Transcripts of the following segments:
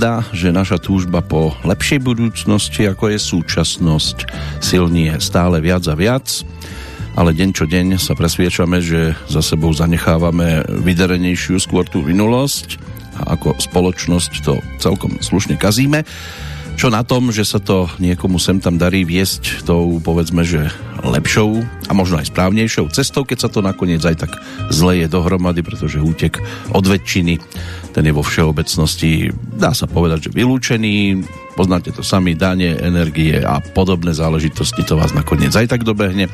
zdá, že naša túžba po lepšej budúcnosti, ako je súčasnosť, silnie stále viac a viac, ale deň čo deň sa presviečame, že za sebou zanechávame vydarenejšiu skôr tú minulosť a ako spoločnosť to celkom slušne kazíme. Čo na tom, že sa to niekomu sem tam darí viesť tou, povedzme, že lepšou a možno aj správnejšou cestou, keď sa to nakoniec aj tak zle je dohromady, pretože útek od väčšiny, ten je vo všeobecnosti, dá sa povedať, že vylúčený, poznáte to sami, dane, energie a podobné záležitosti, to vás nakoniec aj tak dobehne.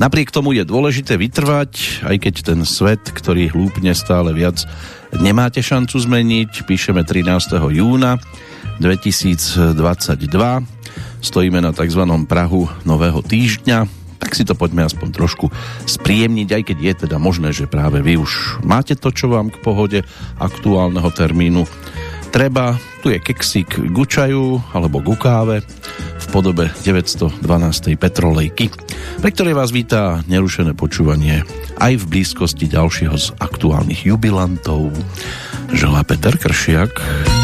Napriek tomu je dôležité vytrvať, aj keď ten svet, ktorý hlúpne stále viac, nemáte šancu zmeniť. Píšeme 13. júna 2022. Stojíme na tzv. Prahu nového týždňa, tak si to poďme aspoň trošku spríjemniť, aj keď je teda možné, že práve vy už máte to, čo vám k pohode aktuálneho termínu treba. Tu je keksík gučaju alebo gukáve v podobe 912. petrolejky, pre ktorej vás vítá nerušené počúvanie aj v blízkosti ďalšieho z aktuálnych jubilantov. Želá Peter Kršiak.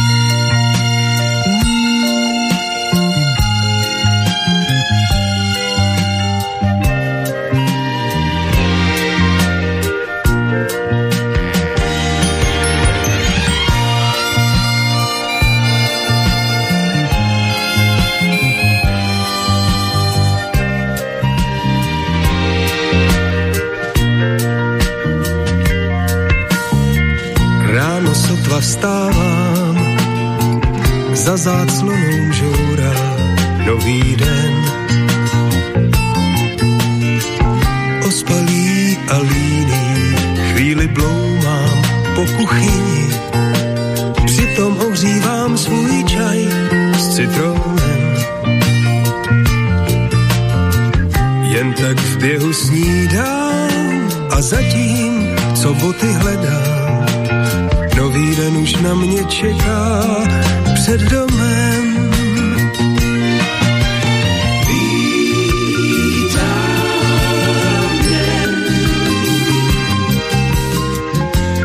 Vstávám, za záclonou žoura nový den. Ospalý a líný chvíli bloumám po kuchyni, přitom ohřívám svůj čaj s citrónem. Jen tak v běhu snídám a zatím, co boty hledám, den už na mě čeká před domem.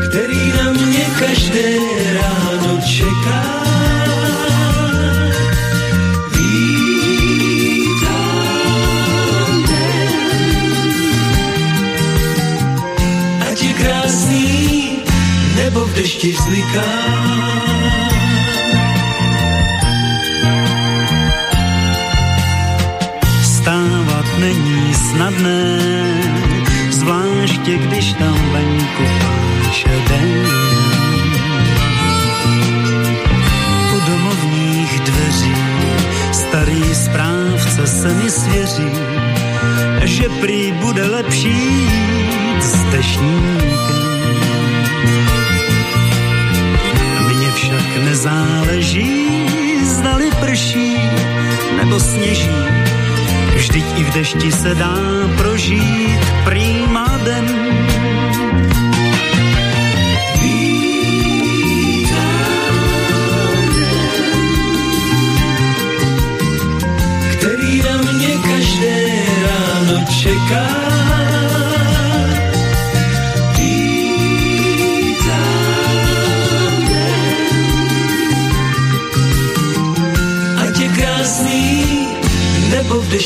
který na mě každé vzliká. Stávat není snadné, zvláště když tam venku páše den. U domovních dveří starý správce se mi svěří, že prý bude lepší s dešníkem nezáleží, zdali prší nebo sněží. Vždyť i v dešti se dá prožít prýma den.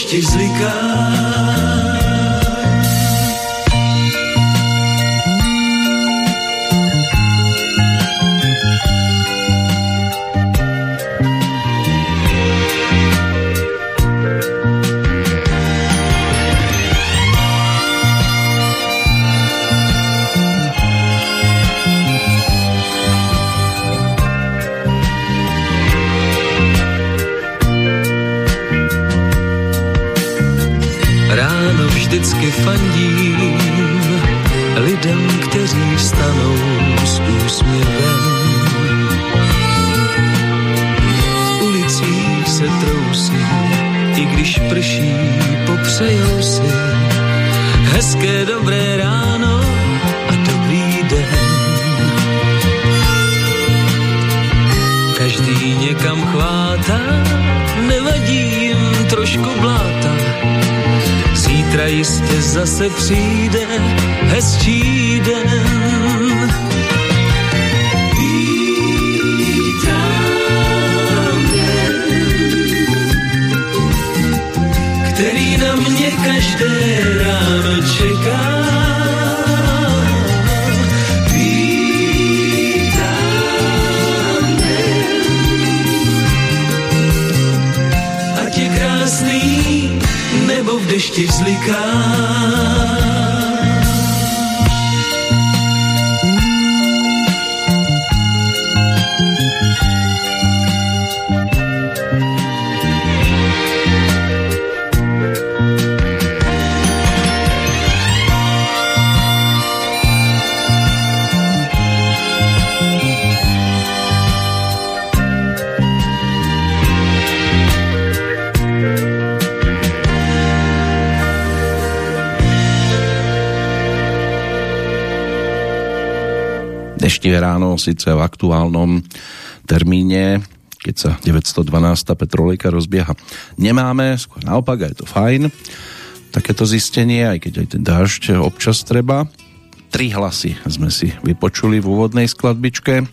Nebo v síce v aktuálnom termíne, keď sa 912. petrolejka rozbieha, nemáme, skôr naopak, aj to fajn. Takéto zistenie, aj keď aj ten dážď občas treba. Tri hlasy sme si vypočuli v úvodnej skladbičke,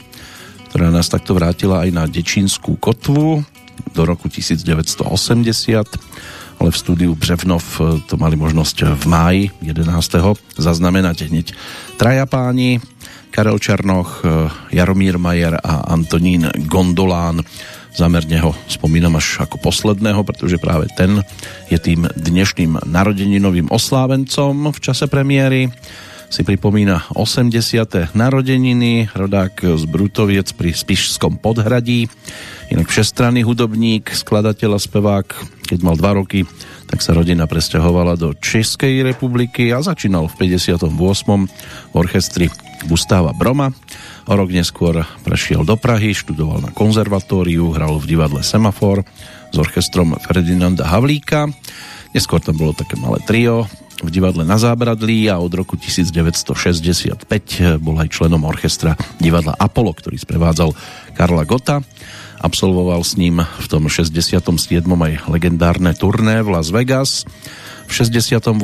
ktorá nás takto vrátila aj na Dečínskú kotvu do roku 1980 ale v stúdiu Břevnov to mali možnosť v máji 11. zaznamenať hneď traja páni Karel Černoch, e, Jaromír Majer a Antonín Gondolán. Zamerne ho spomínam až ako posledného, pretože práve ten je tým dnešným narodeninovým oslávencom v čase premiéry. Si pripomína 80. narodeniny, rodák z Brutoviec pri Spišskom podhradí, inak všestranný hudobník, skladateľ a spevák, keď mal dva roky, tak sa rodina presťahovala do Českej republiky a začínal v 58. v orchestri Gustáva Broma. O rok neskôr prešiel do Prahy, študoval na konzervatóriu, hral v divadle Semafor s orchestrom Ferdinanda Havlíka. Neskôr tam bolo také malé trio v divadle na Zábradlí a od roku 1965 bol aj členom orchestra divadla Apollo, ktorý sprevádzal Karla Gota. Absolvoval s ním v tom 67. aj legendárne turné v Las Vegas v 68.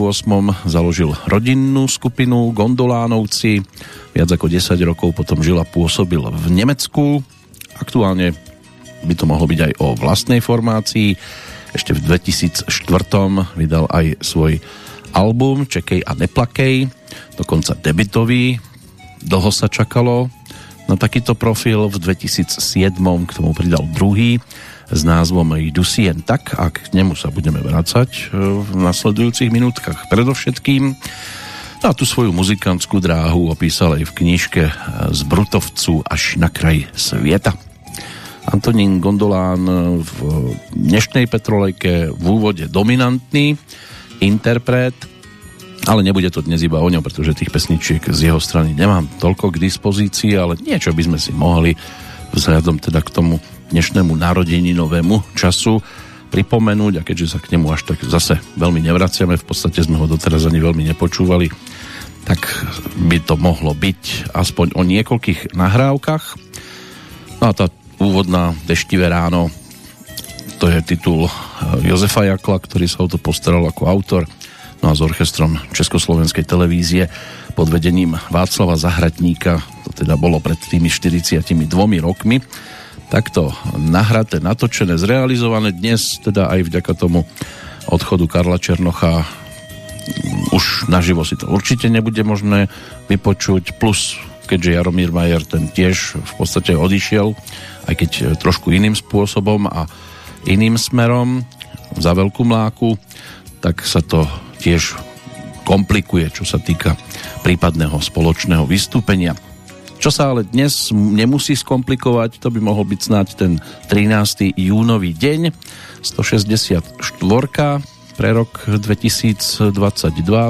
založil rodinnú skupinu Gondolánovci. Viac ako 10 rokov potom žil a pôsobil v Nemecku. Aktuálne by to mohlo byť aj o vlastnej formácii. Ešte v 2004. vydal aj svoj album Čekej a neplakej, dokonca debitový. Dlho sa čakalo na takýto profil. V 2007. k tomu pridal druhý s názvom Jdu si jen tak a k nemu sa budeme vrácať e, v nasledujúcich minútkach predovšetkým. A tú svoju muzikantskú dráhu opísal aj v knižke Z Brutovcu až na kraj sveta. Antonín Gondolán v dnešnej Petrolejke v úvode dominantný interpret, ale nebude to dnes iba o ňom, pretože tých pesničiek z jeho strany nemám toľko k dispozícii, ale niečo by sme si mohli vzhľadom teda k tomu dnešnému narodeninovému času pripomenúť a keďže sa k nemu až tak zase veľmi nevraciame, v podstate sme ho doteraz ani veľmi nepočúvali, tak by to mohlo byť aspoň o niekoľkých nahrávkach. No a tá úvodná Deštivé ráno, to je titul eh, Jozefa Jakla, ktorý sa o to postaral ako autor, no a s orchestrom Československej televízie pod vedením Václava Zahratníka, to teda bolo pred tými 42 rokmi, takto nahraté, natočené, zrealizované. Dnes teda aj vďaka tomu odchodu Karla Černocha mm, už naživo si to určite nebude možné vypočuť, plus keďže Jaromír Majer ten tiež v podstate odišiel, aj keď trošku iným spôsobom a iným smerom za veľkú mláku, tak sa to tiež komplikuje, čo sa týka prípadného spoločného vystúpenia. Čo sa ale dnes nemusí skomplikovať, to by mohol byť snáď ten 13. júnový deň, 164 pre rok 2022,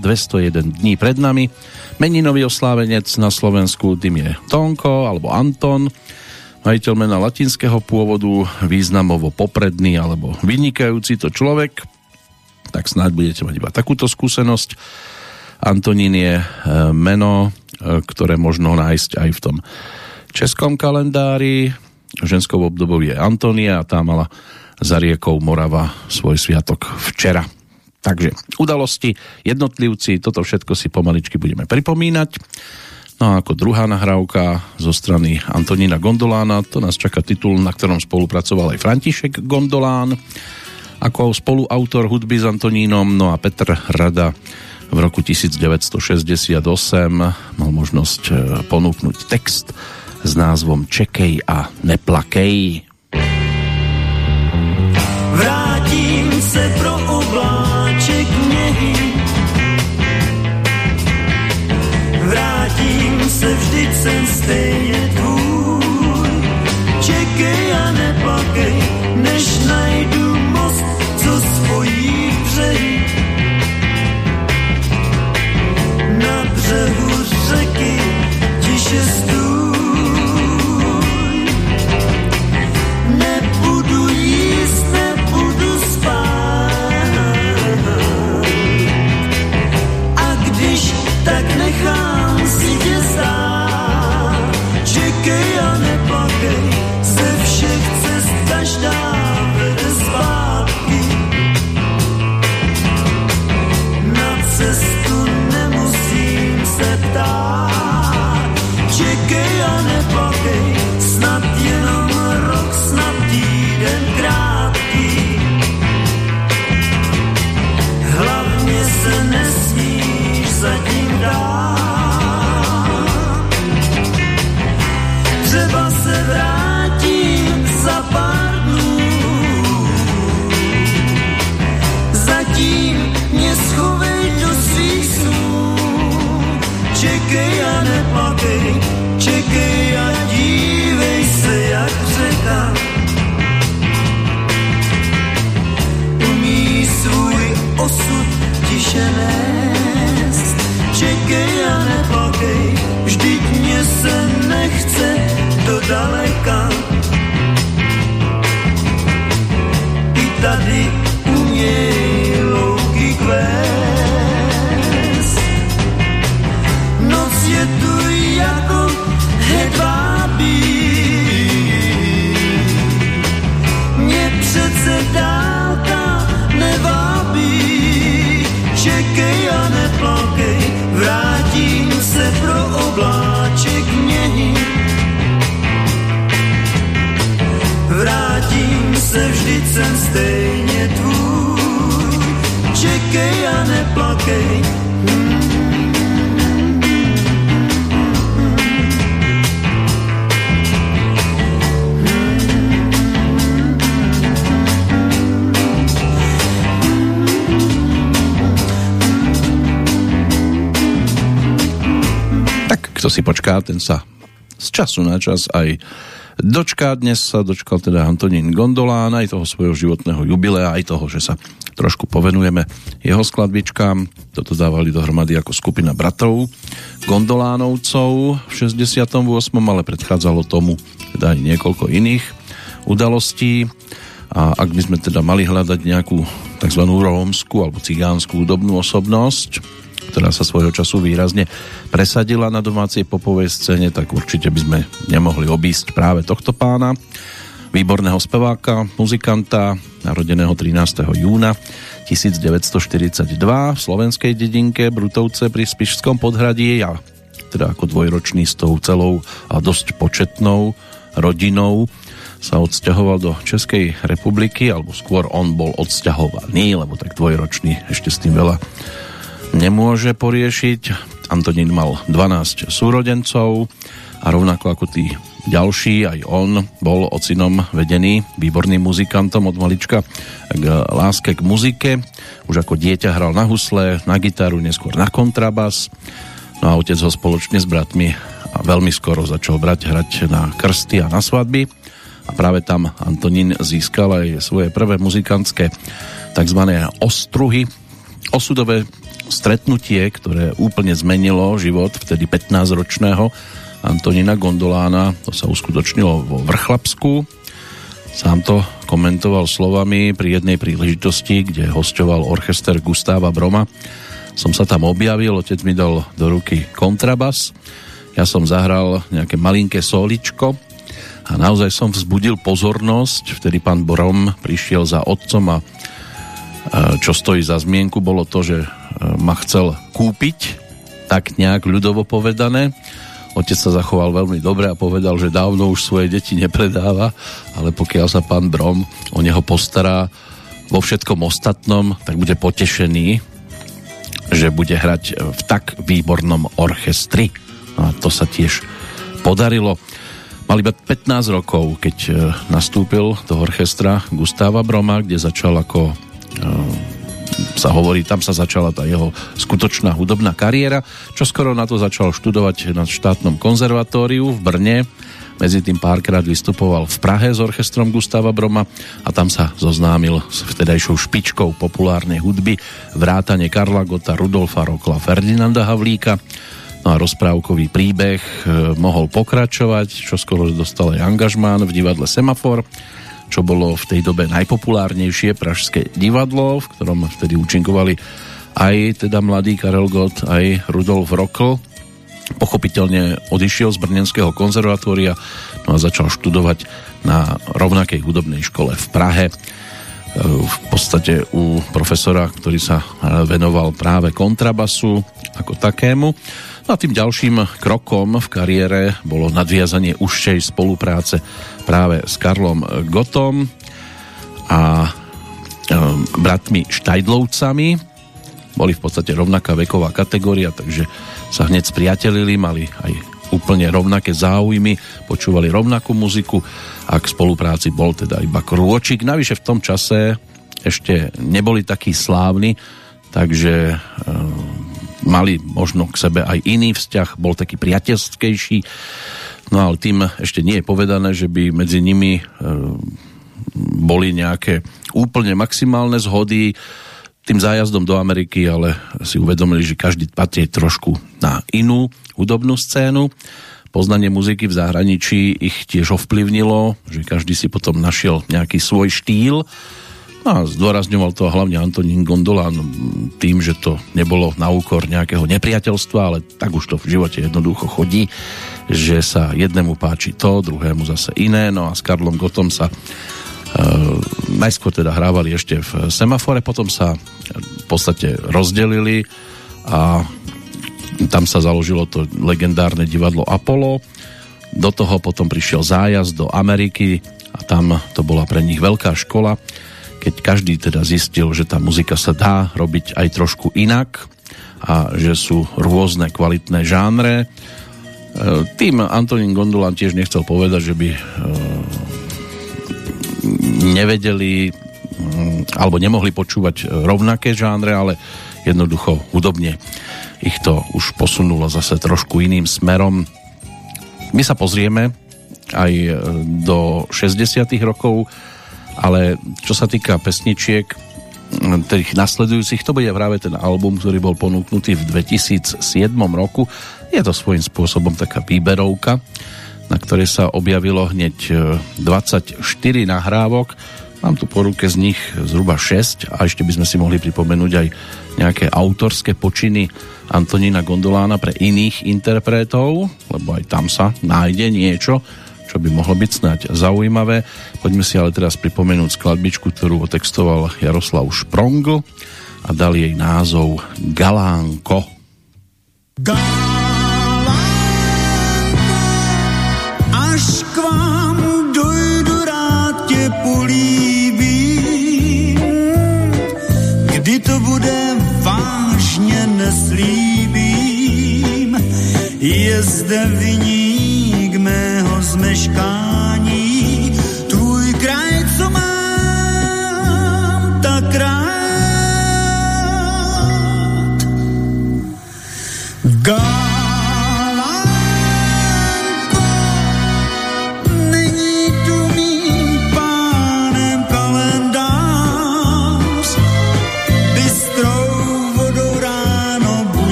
201 dní pred nami. Meninový oslávenec na Slovensku tým je Tonko alebo Anton, majiteľ mena latinského pôvodu, významovo popredný alebo vynikajúci to človek, tak snáď budete mať iba takúto skúsenosť. Antonín je e, meno, ktoré možno nájsť aj v tom českom kalendári. Ženskou obdobou je Antonia a tá mala za riekou Morava svoj sviatok včera. Takže udalosti, jednotlivci, toto všetko si pomaličky budeme pripomínať. No a ako druhá nahrávka zo strany Antonína Gondolána, to nás čaká titul, na ktorom spolupracoval aj František Gondolán ako spoluautor hudby s Antonínom, no a Petr Rada v roku 1968 mal možnosť e, ponúknuť text s názvom Čekej a neplakej. que yo ne porté. tě. Čekej a neplakej, vždyť mě se nechce do daleka. I tady Se, vždyť jsem stejně tvůj. Čekej a neplakej, kto si počká, ten sa z času na čas aj dočká. Dnes sa dočkal teda Antonín Gondolán aj toho svojho životného jubilea, aj toho, že sa trošku povenujeme jeho skladbičkám. Toto dávali dohromady ako skupina bratov Gondolánovcov v 68. ale predchádzalo tomu teda aj niekoľko iných udalostí. A ak by sme teda mali hľadať nejakú tzv. rómsku alebo cigánsku údobnú osobnosť, ktorá sa svojho času výrazne presadila na domácej popovej scéne, tak určite by sme nemohli obísť práve tohto pána, výborného speváka, muzikanta, narodeného 13. júna 1942 v slovenskej dedinke Brutovce pri Spišskom podhradí a teda ako dvojročný s tou celou a dosť početnou rodinou sa odsťahoval do Českej republiky, alebo skôr on bol odsťahovaný, lebo tak dvojročný ešte s tým veľa nemôže poriešiť. Antonín mal 12 súrodencov a rovnako ako tí ďalší, aj on bol ocinom vedený výborným muzikantom od malička k láske k muzike. Už ako dieťa hral na husle, na gitaru, neskôr na kontrabas. No a otec ho spoločne s bratmi veľmi skoro začal brať hrať na krsty a na svadby. A práve tam Antonín získal aj svoje prvé muzikantské tzv. ostruhy, osudové stretnutie, ktoré úplne zmenilo život vtedy 15-ročného Antonina Gondolána. To sa uskutočnilo vo Vrchlapsku. Sám to komentoval slovami pri jednej príležitosti, kde hostoval orchester Gustáva Broma. Som sa tam objavil, otec mi dal do ruky kontrabas. Ja som zahral nejaké malinké soličko a naozaj som vzbudil pozornosť. Vtedy pán Brom prišiel za otcom a čo stojí za zmienku bolo to, že ma chcel kúpiť, tak nejak ľudovo povedané. Otec sa zachoval veľmi dobre a povedal, že dávno už svoje deti nepredáva, ale pokiaľ sa pán Brom o neho postará vo všetkom ostatnom, tak bude potešený, že bude hrať v tak výbornom orchestri. No a to sa tiež podarilo. Mal iba 15 rokov, keď e, nastúpil do orchestra Gustáva Broma, kde začal ako e, sa hovorí, tam sa začala tá jeho skutočná hudobná kariéra, čo skoro na to začal študovať na štátnom konzervatóriu v Brne. Medzi tým párkrát vystupoval v Prahe s orchestrom Gustava Broma a tam sa zoznámil s vtedajšou špičkou populárnej hudby vrátane Karla Gota, Rudolfa Rokla, Ferdinanda Havlíka. No a rozprávkový príbeh eh, mohol pokračovať, čo skoro dostal aj angažmán v divadle Semafor čo bolo v tej dobe najpopulárnejšie pražské divadlo, v ktorom vtedy účinkovali aj teda mladý Karel Gott, aj Rudolf Rokl. Pochopiteľne odišiel z Brnenského konzervatória no a začal študovať na rovnakej hudobnej škole v Prahe e, v podstate u profesora, ktorý sa venoval práve kontrabasu ako takému. No a tým ďalším krokom v kariére bolo nadviazanie užšej spolupráce práve s Karlom Gotom a um, bratmi Štajdlovcami. Boli v podstate rovnaká veková kategória, takže sa hneď spriatelili, mali aj úplne rovnaké záujmy, počúvali rovnakú muziku a k spolupráci bol teda iba krôčik. Navyše v tom čase ešte neboli takí slávni, takže um, mali možno k sebe aj iný vzťah, bol taký priateľskejší. No ale tým ešte nie je povedané, že by medzi nimi e, boli nejaké úplne maximálne zhody tým zájazdom do Ameriky, ale si uvedomili, že každý patrí trošku na inú hudobnú scénu. Poznanie muziky v zahraničí ich tiež ovplyvnilo, že každý si potom našiel nejaký svoj štýl. A zdôrazňoval to hlavne Antonín Gondolán tým, že to nebolo na úkor nejakého nepriateľstva, ale tak už to v živote jednoducho chodí, že sa jednému páči to, druhému zase iné. No a s Karlom Gotom sa e, najskôr teda hrávali ešte v semafore, potom sa v podstate rozdelili a tam sa založilo to legendárne divadlo Apollo. Do toho potom prišiel zájazd do Ameriky a tam to bola pre nich veľká škola keď každý teda zistil, že tá muzika sa dá robiť aj trošku inak a že sú rôzne kvalitné žánre. E, tým Antonín Gondolan tiež nechcel povedať, že by e, nevedeli mm, alebo nemohli počúvať rovnaké žánre, ale jednoducho hudobne ich to už posunulo zase trošku iným smerom. My sa pozrieme aj do 60 rokov ale čo sa týka pesničiek tých nasledujúcich, to bude práve ten album, ktorý bol ponúknutý v 2007 roku. Je to svojím spôsobom taká výberovka, na ktorej sa objavilo hneď 24 e, nahrávok. Mám tu po ruke z nich zhruba 6 a ešte by sme si mohli pripomenúť aj nejaké autorské počiny Antonína Gondolána pre iných interpretov, lebo aj tam sa nájde niečo, čo by mohlo byť snáď zaujímavé. Poďme si ale teraz pripomenúť skladbičku, ktorú otextoval Jaroslav Šprongl a dal jej názov Galánko. Galánko, až k vám dojdu, rád tě políbím. Kdy to bude, vážně neslíbím. Je zde vyník z.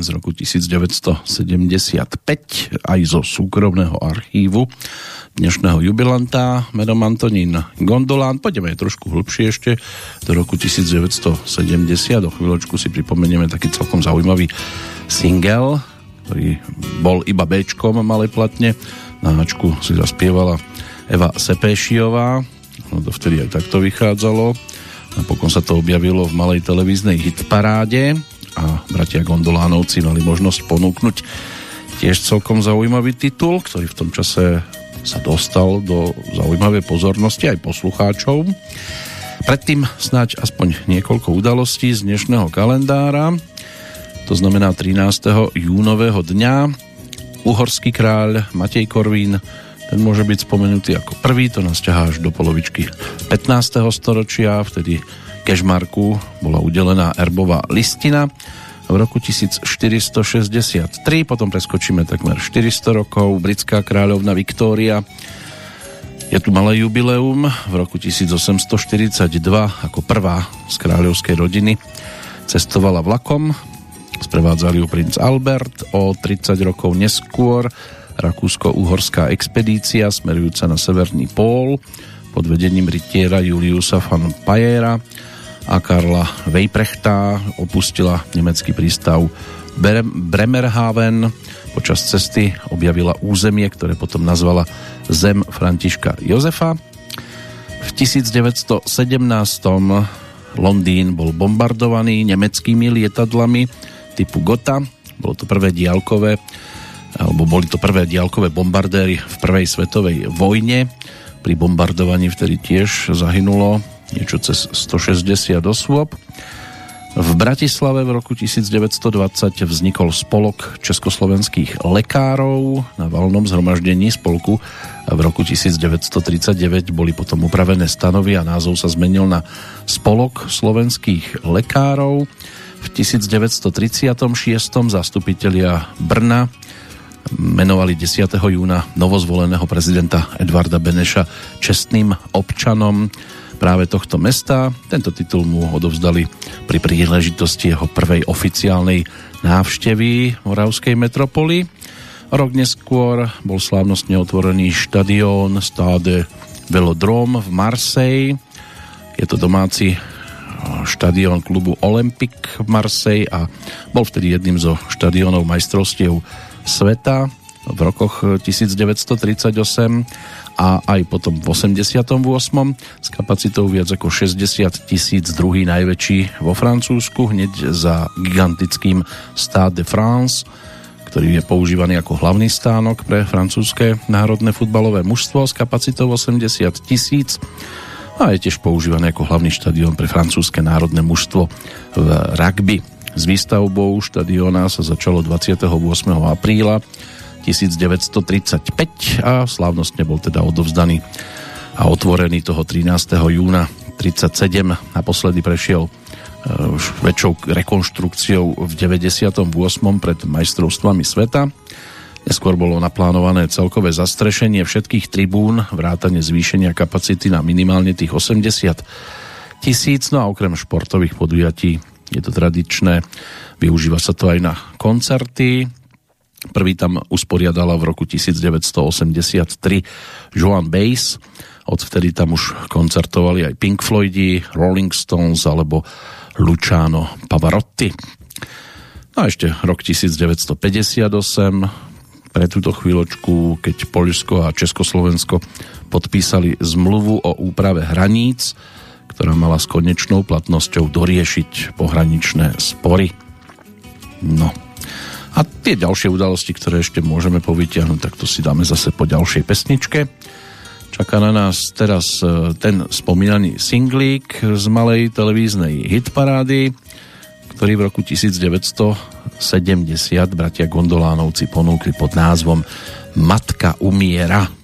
z roku 1975 aj zo súkromného archívu dnešného jubilanta menom Antonín Gondolán. Poďme trošku hlbšie ešte do roku 1970. O chvíľočku si pripomenieme taký celkom zaujímavý single, ktorý bol iba Bčkom malej platne. Na hačku si zaspievala Eva Sepéšiová. No to vtedy aj takto vychádzalo. Napokon sa to objavilo v malej televíznej hitparáde bratia Gondolánovci mali možnosť ponúknuť tiež celkom zaujímavý titul, ktorý v tom čase sa dostal do zaujímavej pozornosti aj poslucháčov. Predtým snáď aspoň niekoľko udalostí z dnešného kalendára. To znamená 13. júnového dňa. Uhorský kráľ Matej Korvín ten môže byť spomenutý ako prvý, to nás ťahá až do polovičky 15. storočia, vtedy Kežmarku bola udelená erbová listina v roku 1463, potom preskočíme takmer 400 rokov, britská kráľovna Viktória. Je tu malé jubileum v roku 1842 ako prvá z kráľovskej rodiny. Cestovala vlakom sprevádzali ju princ Albert o 30 rokov neskôr. Rakúsko-uhorská expedícia smerujúca na severný pól. Pod vedením rytiera Juliusa van Pajera a Karla Vejprechta opustila nemecký prístav Bremerhaven. Počas cesty objavila územie, ktoré potom nazvala Zem Františka Jozefa. V 1917 Londýn bol bombardovaný nemeckými lietadlami typu Gotha. Bolo to prvé diálkové alebo boli to prvé diálkové bombardéry v prvej svetovej vojne. Pri bombardovaní vtedy tiež zahynulo niečo cez 160 osôb. V Bratislave v roku 1920 vznikol spolok československých lekárov. Na valnom zhromaždení spolku v roku 1939 boli potom upravené stanovy a názov sa zmenil na Spolok slovenských lekárov. V 1936 zastupitelia Brna menovali 10. júna novozvoleného prezidenta Edvarda Beneša čestným občanom práve tohto mesta. Tento titul mu odovzdali pri príležitosti jeho prvej oficiálnej návštevy Moravskej metropoly. Rok neskôr bol slávnostne otvorený štadión Stade Velodrome v Marseille. Je to domáci štadión klubu Olympic v Marseille a bol vtedy jedným zo štadiónov majstrovstiev sveta v rokoch 1938 a aj potom v 88. s kapacitou viac ako 60 tisíc druhý najväčší vo Francúzsku hneď za gigantickým Stade de France ktorý je používaný ako hlavný stánok pre francúzske národné futbalové mužstvo s kapacitou 80 tisíc a je tiež používaný ako hlavný štadión pre francúzske národné mužstvo v rugby. S výstavbou štadióna sa začalo 28. apríla 1935 a slávnostne bol teda odovzdaný a otvorený toho 13. júna 37. Naposledy prešiel už väčšou rekonštrukciou v 98. pred majstrovstvami sveta. Neskôr bolo naplánované celkové zastrešenie všetkých tribún, vrátane zvýšenia kapacity na minimálne tých 80 tisíc, no a okrem športových podujatí je to tradičné, využíva sa to aj na koncerty. Prvý tam usporiadala v roku 1983 Joan Bass, odvtedy tam už koncertovali aj Pink Floydi, Rolling Stones alebo Luciano Pavarotti. No a ešte rok 1958, pre túto chvíľočku, keď Poľsko a Československo podpísali zmluvu o úprave hraníc, ktorá mala s konečnou platnosťou doriešiť pohraničné spory. No. A tie ďalšie udalosti, ktoré ešte môžeme povytiahnuť, tak to si dáme zase po ďalšej pesničke. Čaká na nás teraz e, ten spomínaný singlík z malej televíznej hitparády, ktorý v roku 1970 bratia Gondolánovci ponúkli pod názvom Matka umiera.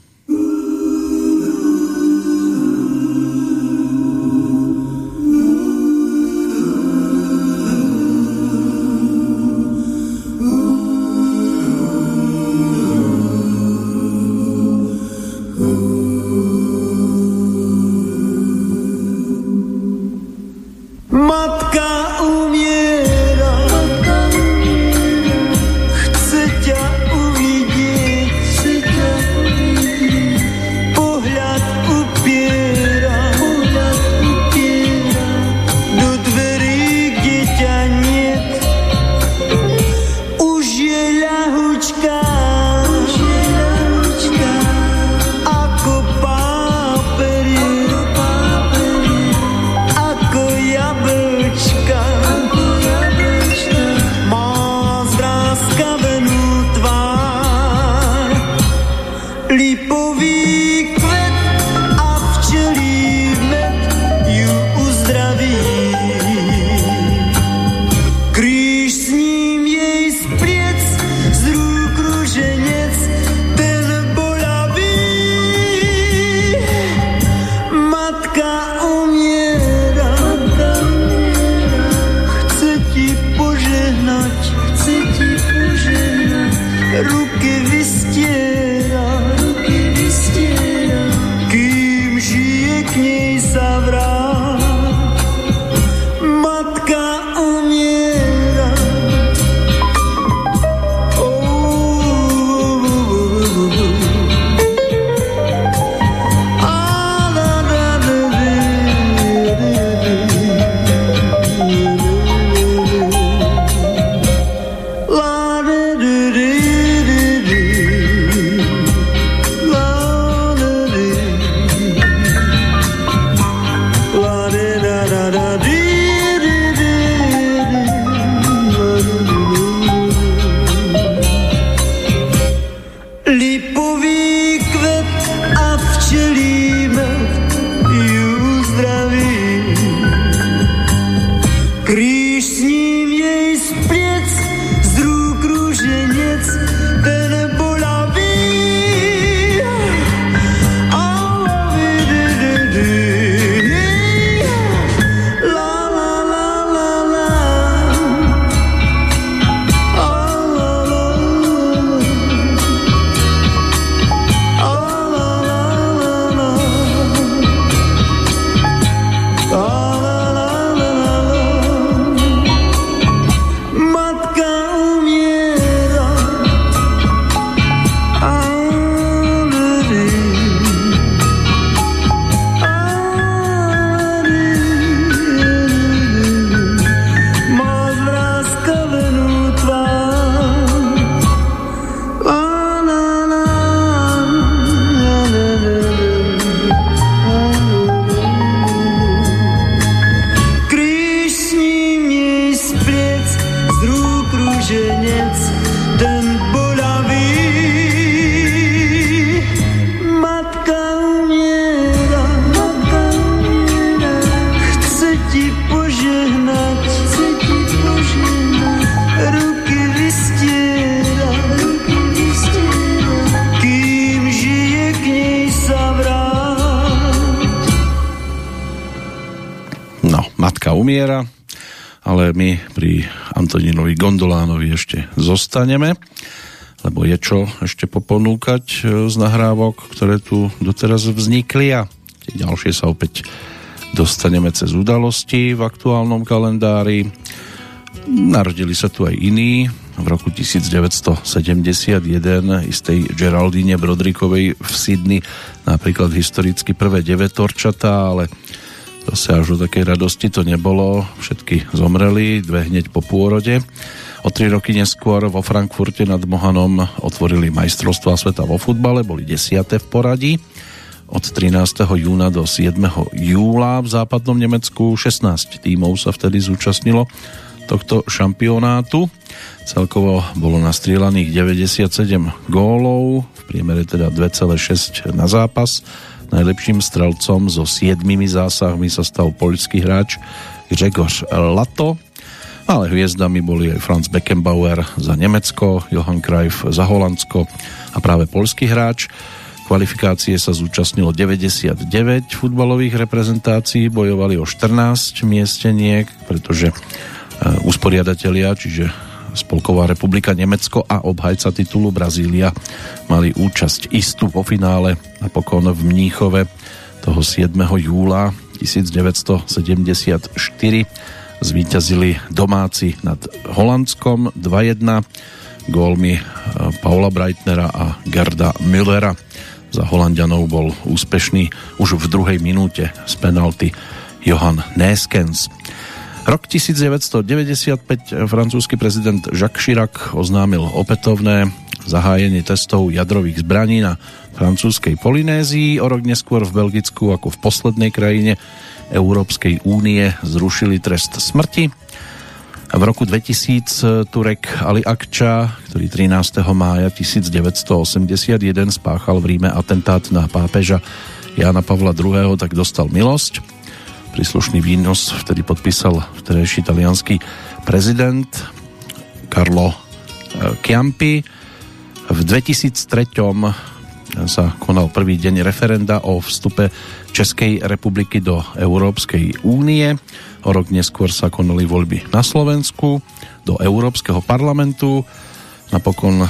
Ešte zostaneme, lebo je čo ešte poponúkať e, z nahrávok, ktoré tu doteraz vznikli a tie ďalšie sa opäť dostaneme cez udalosti v aktuálnom kalendári. Narodili sa tu aj iní, v roku 1971 istej Geraldine Brodrikovej v Sydney napríklad historicky prvé devetorčatá, ale zase až o takej radosti to nebolo. Všetky zomreli, dve hneď po pôrode. O tri roky neskôr vo Frankfurte nad Mohanom otvorili majstrovstvá sveta vo futbale, boli desiate v poradí. Od 13. júna do 7. júla v západnom Nemecku 16 tímov sa vtedy zúčastnilo tohto šampionátu. Celkovo bolo nastrielaných 97 gólov, v priemere teda 2,6 na zápas. Najlepším strelcom so 7 zásahmi sa stal poľský hráč Gregor Lato, ale hviezdami boli aj Franz Beckenbauer za Nemecko, Johan Cruyff za Holandsko a práve poľský hráč. Kvalifikácie sa zúčastnilo 99 futbalových reprezentácií, bojovali o 14 miesteniek, pretože eh, usporiadatelia, čiže Spolková republika Nemecko a obhajca titulu Brazília mali účasť istú vo finále napokon v Mníchove toho 7. júla 1974 zvíťazili domáci nad Holandskom 2-1 gólmi eh, Paula Breitnera a Gerda Müllera. Za Holandianov bol úspešný už v druhej minúte z penalty Johan Neskens. Rok 1995 francúzsky prezident Jacques Chirac oznámil opätovné zahájenie testov jadrových zbraní na francúzskej Polynézii. O rok neskôr v Belgicku ako v poslednej krajine Európskej únie zrušili trest smrti. V roku 2000 Turek Ali Akča, ktorý 13. mája 1981 spáchal v Ríme atentát na pápeža Jana Pavla II, tak dostal milosť. Príslušný výnos vtedy podpísal vtedajší italianský prezident Carlo eh, Chiampi. V 2003 sa konal prvý deň referenda o vstupe Českej republiky do Európskej únie. O rok neskôr sa konali voľby na Slovensku, do Európskeho parlamentu. Napokon eh,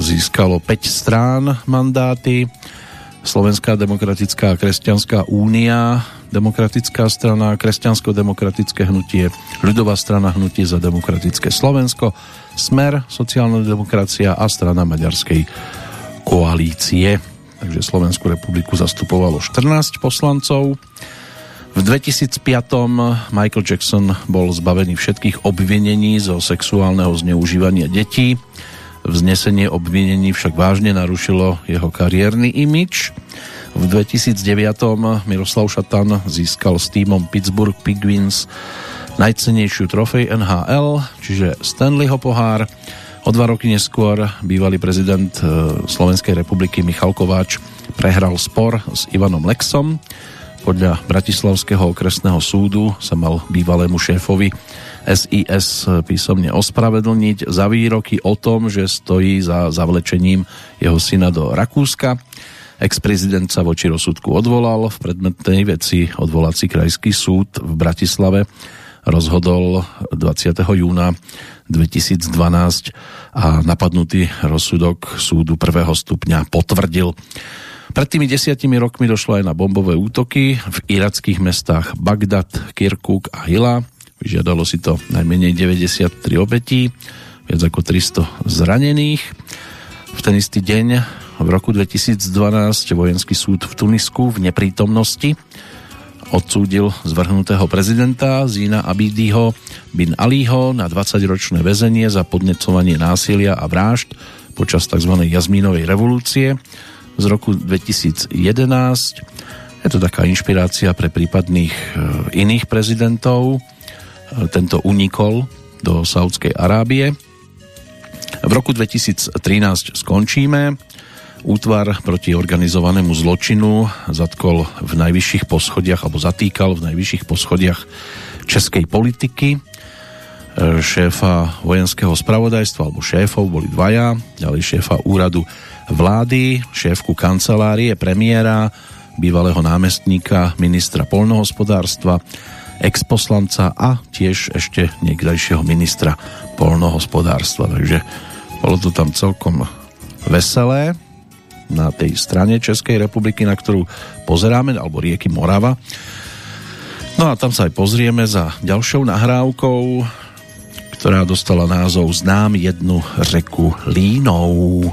získalo 5 strán mandáty. Slovenská demokratická a kresťanská únia demokratická strana, kresťansko-demokratické hnutie, ľudová strana hnutie za demokratické Slovensko, Smer, sociálna demokracia a strana maďarskej koalície. Takže Slovenskú republiku zastupovalo 14 poslancov. V 2005 Michael Jackson bol zbavený všetkých obvinení zo sexuálneho zneužívania detí. Vznesenie obvinení však vážne narušilo jeho kariérny imič. V 2009 Miroslav Šatan získal s týmom Pittsburgh Penguins najcenejšiu trofej NHL, čiže Stanleyho pohár. O dva roky neskôr bývalý prezident e, Slovenskej republiky Michal Kováč prehral spor s Ivanom Lexom. Podľa Bratislavského okresného súdu sa mal bývalému šéfovi SIS písomne ospravedlniť za výroky o tom, že stojí za zavlečením jeho syna do Rakúska. Ex-prezident sa voči rozsudku odvolal. V predmetnej veci odvolací krajský súd v Bratislave rozhodol 20. júna 2012 a napadnutý rozsudok súdu prvého stupňa potvrdil. Pred tými desiatimi rokmi došlo aj na bombové útoky v irackých mestách Bagdad, Kirkuk a Hila. Vyžiadalo si to najmenej 93 obetí, viac ako 300 zranených. V ten istý deň v roku 2012 vojenský súd v Tunisku v neprítomnosti odsúdil zvrhnutého prezidenta Zína Abidiho bin Aliho na 20-ročné väzenie za podnecovanie násilia a vražd počas tzv. jazmínovej revolúcie z roku 2011. Je to taká inšpirácia pre prípadných e, iných prezidentov. E, tento unikol do Saudskej Arábie. V roku 2013 skončíme Útvar proti organizovanému zločinu zatkol v najvyšších poschodiach alebo zatýkal v najvyšších poschodiach českej politiky e, šéfa vojenského spravodajstva alebo šéfov boli dvaja, ďalej šéfa úradu vlády, šéfku kancelárie premiéra, bývalého námestníka ministra polnohospodárstva, exposlanca a tiež ešte niekdajšieho ministra polnohospodárstva. Takže bolo to tam celkom veselé na tej strane Českej republiky, na ktorú pozeráme, alebo rieky Morava. No a tam sa aj pozrieme za ďalšou nahrávkou, ktorá dostala názov Znám jednu řeku Línou.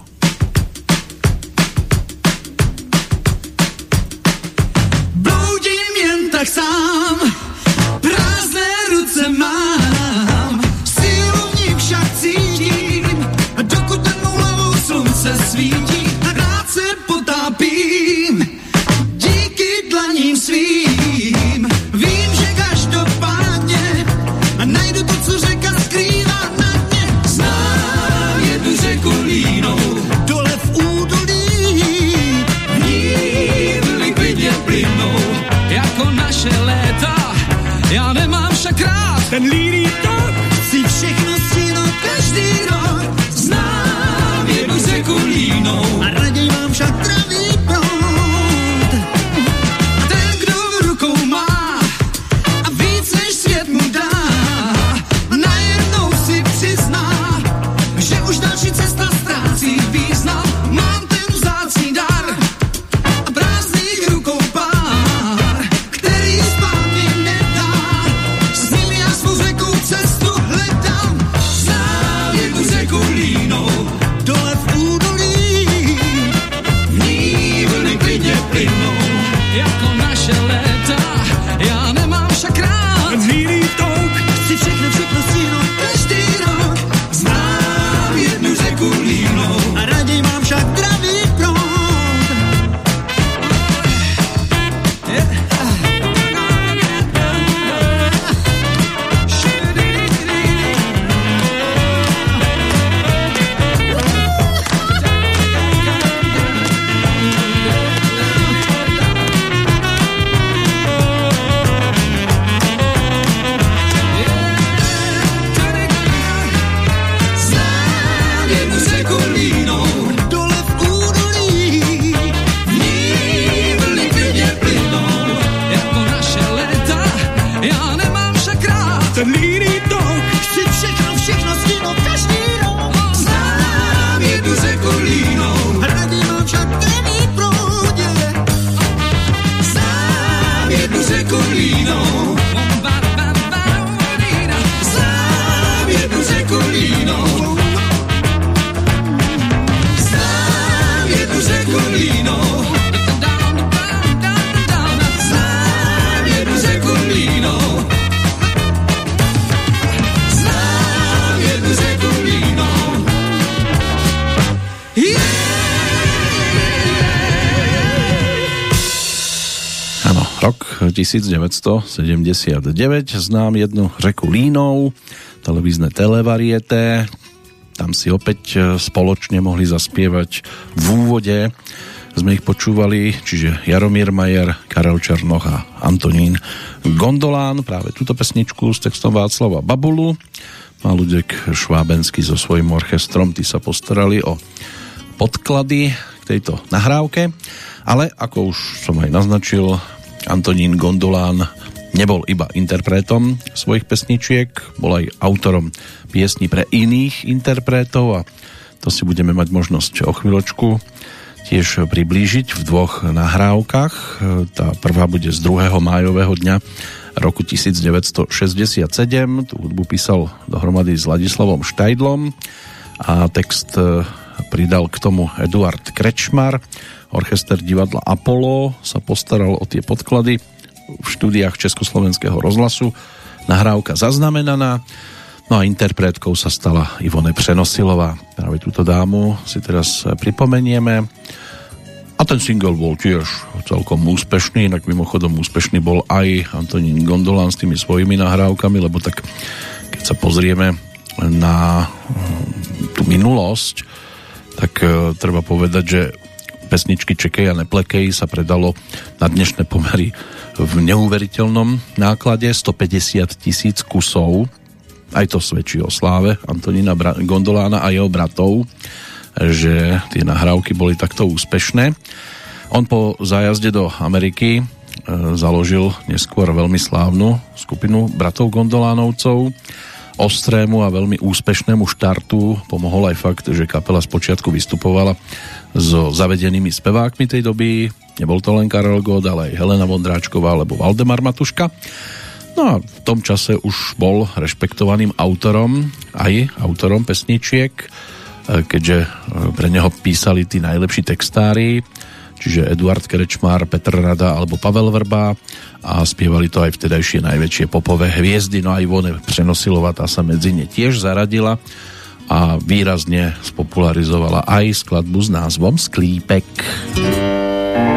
Rok 1979, znám jednu řeku Línov, televízne televarieté, tam si opäť e, spoločne mohli zaspievať v úvode, sme ich počúvali, čiže Jaromír Majer, Karel Černoch a Antonín Gondolán, práve túto pesničku s textom Václava Babulu. A Ludek Švábenský so svojím orchestrom, tí sa postarali o podklady k tejto nahrávke, ale ako už som aj naznačil, Antonín Gondolán nebol iba interpretom svojich pesničiek, bol aj autorom piesní pre iných interpretov a to si budeme mať možnosť o chvíľočku tiež priblížiť v dvoch nahrávkach. Tá prvá bude z 2. májového dňa roku 1967. Tú hudbu písal dohromady s Ladislavom Štajdlom a text e, pridal k tomu Eduard Krečmar. Orchester divadla Apollo sa postaral o tie podklady v štúdiách Československého rozhlasu. Nahrávka zaznamenaná. No a interpretkou sa stala Ivone Přenosilová. Práve túto dámu si teraz pripomenieme. A ten single bol tiež celkom úspešný, inak mimochodom úspešný bol aj Antonín Gondolán s tými svojimi nahrávkami, lebo tak keď sa pozrieme na mm, tú minulosť, tak e, treba povedať, že pesničky Čekej a Neplekej sa predalo na dnešné pomery v neuveriteľnom náklade 150 tisíc kusov aj to svedčí o sláve Antonína Gondolána a jeho bratov, že tie nahrávky boli takto úspešné. On po zájazde do Ameriky založil neskôr veľmi slávnu skupinu bratov Gondolánovcov. Ostrému a veľmi úspešnému štartu pomohol aj fakt, že kapela spočiatku vystupovala so zavedenými spevákmi tej doby. Nebol to len Karel God, ale aj Helena Vondráčková alebo Valdemar Matuška. No a v tom čase už bol rešpektovaným autorom, aj autorom pesničiek, e, keďže e, pre neho písali tí najlepší textári, čiže Eduard Krečmár, Petr Rada alebo Pavel Vrba a spievali to aj vtedajšie najväčšie popové hviezdy, no aj Ivone Přenosilová tá sa medzi ne tiež zaradila a výrazne spopularizovala aj skladbu s názvom Sklípek. Sklípek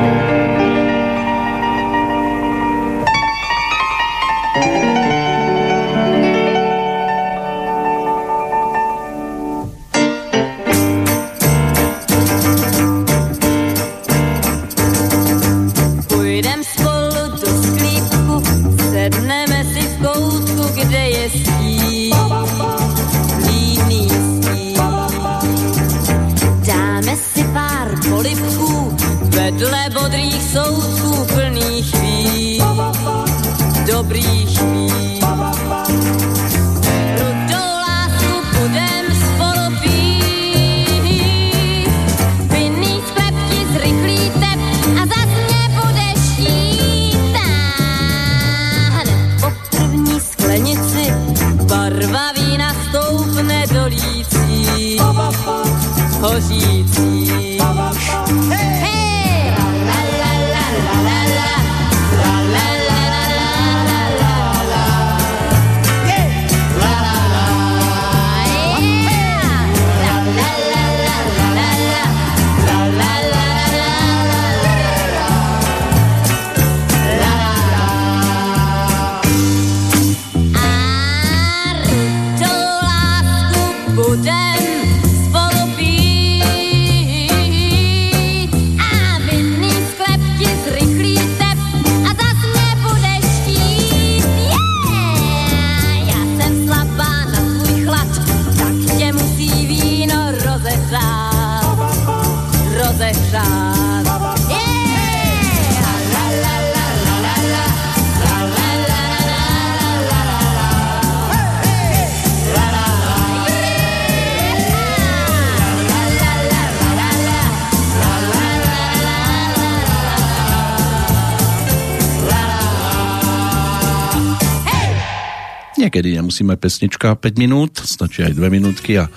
nemusíme pesnička 5 minút, stačí aj 2 minútky a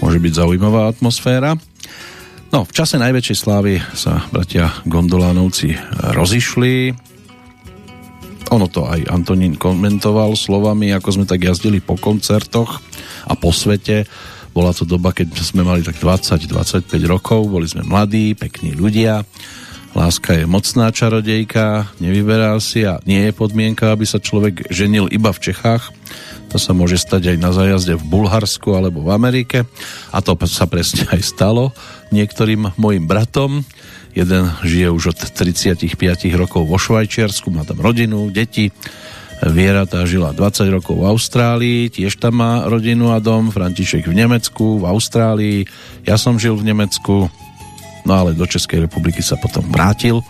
môže byť zaujímavá atmosféra. No, v čase najväčšej slávy sa bratia Gondolánovci rozišli. Ono to aj Antonín komentoval slovami, ako sme tak jazdili po koncertoch a po svete. Bola to doba, keď sme mali tak 20-25 rokov, boli sme mladí, pekní ľudia Láska je mocná čarodejka, nevyberá si a nie je podmienka, aby sa človek ženil iba v Čechách. To sa môže stať aj na zajazde v Bulharsku alebo v Amerike. A to sa presne aj stalo niektorým mojim bratom. Jeden žije už od 35 rokov vo Švajčiarsku, má tam rodinu, deti. Viera tá žila 20 rokov v Austrálii, tiež tam má rodinu a dom. František v Nemecku, v Austrálii. Ja som žil v Nemecku, no ale do Českej republiky sa potom vrátil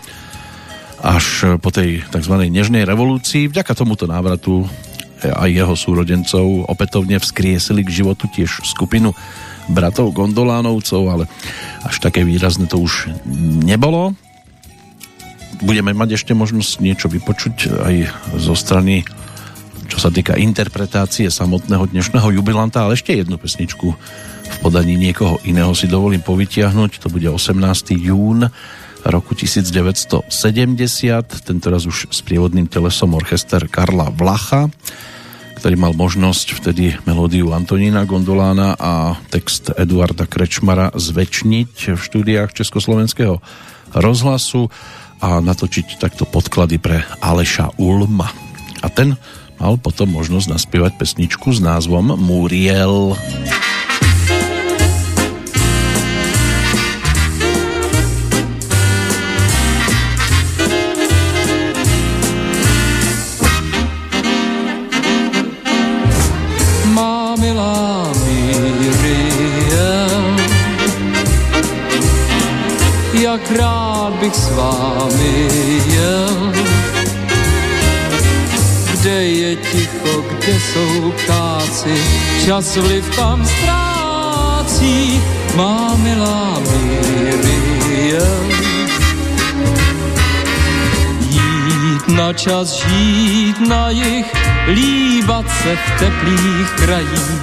až po tej tzv. nežnej revolúcii. Vďaka tomuto návratu aj jeho súrodencov opätovne vzkriesili k životu tiež skupinu bratov Gondolánovcov, ale až také výrazné to už nebolo. Budeme mať ešte možnosť niečo vypočuť aj zo strany čo sa týka interpretácie samotného dnešného jubilanta, ale ešte jednu pesničku v podaní niekoho iného si dovolím povytiahnuť. To bude 18. jún roku 1970, tentoraz už s prievodným telesom orchester Karla Vlacha, ktorý mal možnosť vtedy melódiu Antonína Gondolána a text Eduarda Krečmara zväčšniť v štúdiách Československého rozhlasu a natočiť takto podklady pre Aleša Ulma. A ten mal potom možnosť naspievať pesničku s názvom Muriel. Muriel. Bych s vámi jel ticho, kde jsou ptáci, čas vliv tam ztrácí, má milá Miriam. Jít na čas, žít na jich, líbat se v teplých krajích,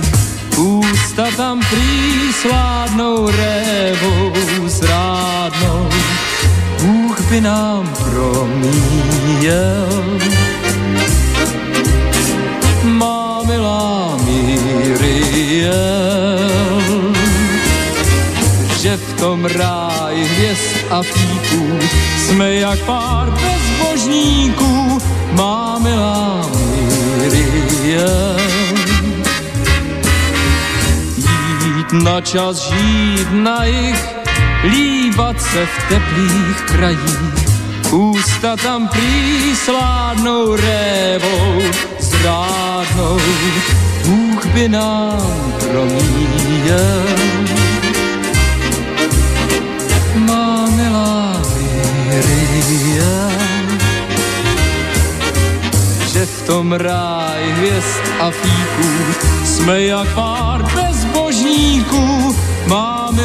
ústa tam prý sládnou révou zrádnou, by nám promíjel. Má milá Miriel, že v tom ráji hvězd a fíků jsme jak pár bezbožníků, má milá Miriel. Jít na čas, žít na jich, líbat se v teplých krajích. Ústa tam prý sládnou révou, zrádnou, Bůh by nám promíjel. Má milá Miriam, že v tom ráj hvězd a fíků jsme jak pár bezbožníků,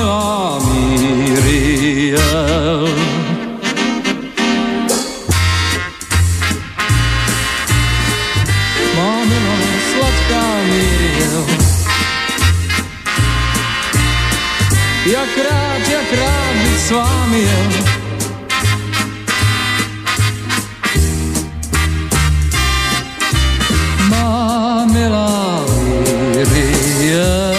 má milá Miriel. Má milá sladká Miriel. Jak rád, jak rád bych s vámi jel. Má milá Miriel.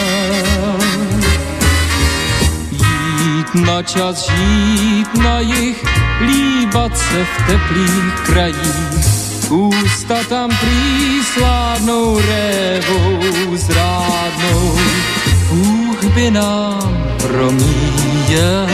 Čas žít na jich, líbat se v teplých krajích. Ústa tam prý sládnou révou zrádnou, Bůh by nám promíjel.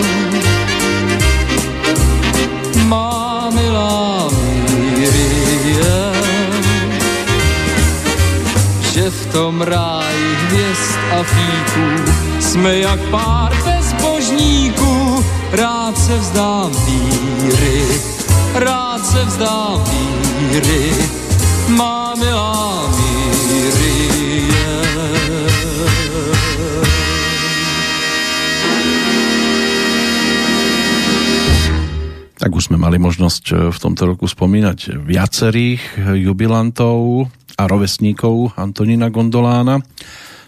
Tom ráji hvězd a fíků. Jsme jak pár bezbožníků, rád se vzdám víry, rád se vzdám víry, má milá míry. Tak už sme mali možnosť e, v tomto roku spomínať viacerých jubilantov a rovesníkov Antonína Gondolána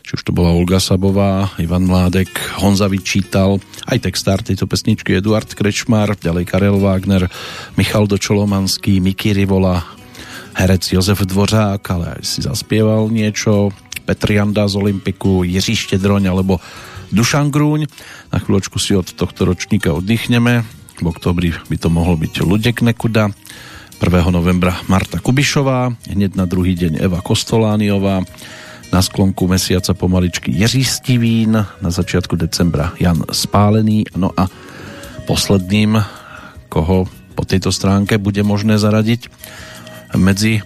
či už to bola Olga Sabová, Ivan Mládek, Honza Vyčítal, aj textár tejto pesničky Eduard Krečmar, ďalej Karel Wagner, Michal Dočolomanský, Miky Rivola, herec Jozef Dvořák, ale aj si zaspieval niečo, Petr Janda z Olympiku, Jiří Štedroň alebo Dušan Grúň. Na chvíľočku si od tohto ročníka oddychneme. V oktobri by to mohol byť Ludek Nekuda, 1. novembra Marta Kubišová, hneď na druhý deň Eva Kostolániová, na sklonku mesiaca pomaličky Jiří Stivín, na začiatku decembra Jan Spálený, no a posledným, koho po tejto stránke bude možné zaradiť medzi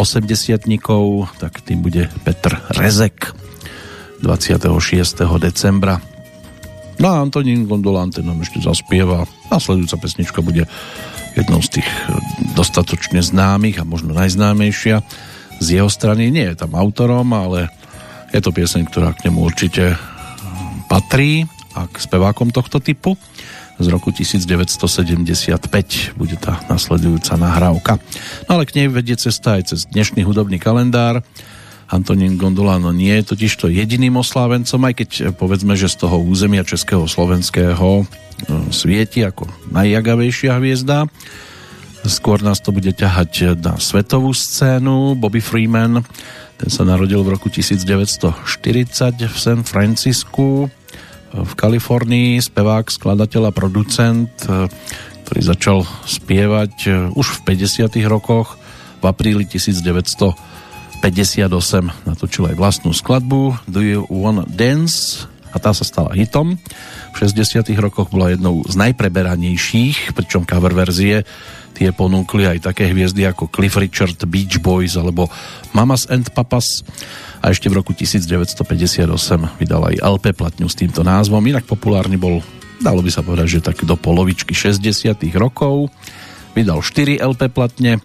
80 tak tým bude Petr Rezek 26. decembra. No a Antonín Gondolán ten nám ešte zaspieva. Nasledujúca pesnička bude jednou z tých dostatočne známych a možno najznámejšia z jeho strany. Nie je tam autorom, ale je to pieseň, ktorá k nemu určite patrí a k spevákom tohto typu. Z roku 1975 bude tá nasledujúca nahrávka. No ale k nej vedie cesta aj cez dnešný hudobný kalendár. Antonín Gondolano nie je totiž to jediným oslávencom, aj keď povedzme, že z toho územia českého slovenského svieti ako najjagavejšia hviezda Skôr nás to bude ťahať na svetovú scénu. Bobby Freeman, ten sa narodil v roku 1940 v San Francisku v Kalifornii, spevák, skladateľ a producent, ktorý začal spievať už v 50 rokoch. V apríli 1958 natočil aj vlastnú skladbu Do You Wanna Dance a tá sa stala hitom. V 60 rokoch bola jednou z najpreberanejších, pričom cover verzie Tie ponúkli aj také hviezdy ako Cliff Richard, Beach Boys alebo Mamas and Papas a ešte v roku 1958 vydal aj LP platňu s týmto názvom. Inak populárny bol, dalo by sa povedať, že tak do polovičky 60 rokov. Vydal 4 LP platne.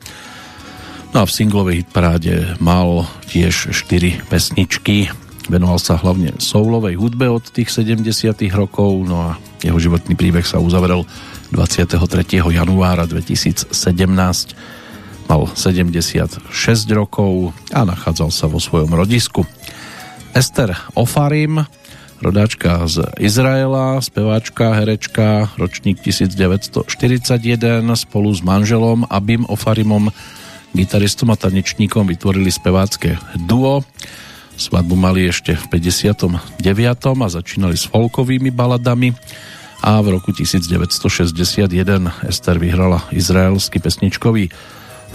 No a v singlovej hitparáde mal tiež 4 pesničky. Venoval sa hlavne soulovej hudbe od tých 70 rokov, no a jeho životný príbeh sa uzavrel 23. januára 2017. Mal 76 rokov a nachádzal sa vo svojom rodisku. Ester Ofarim, rodáčka z Izraela, speváčka, herečka, ročník 1941, spolu s manželom Abim Ofarimom gitaristom a tanečníkom vytvorili spevácké duo. Svadbu mali ešte v 59. a začínali s folkovými baladami a v roku 1961 Ester vyhrala izraelský pesničkový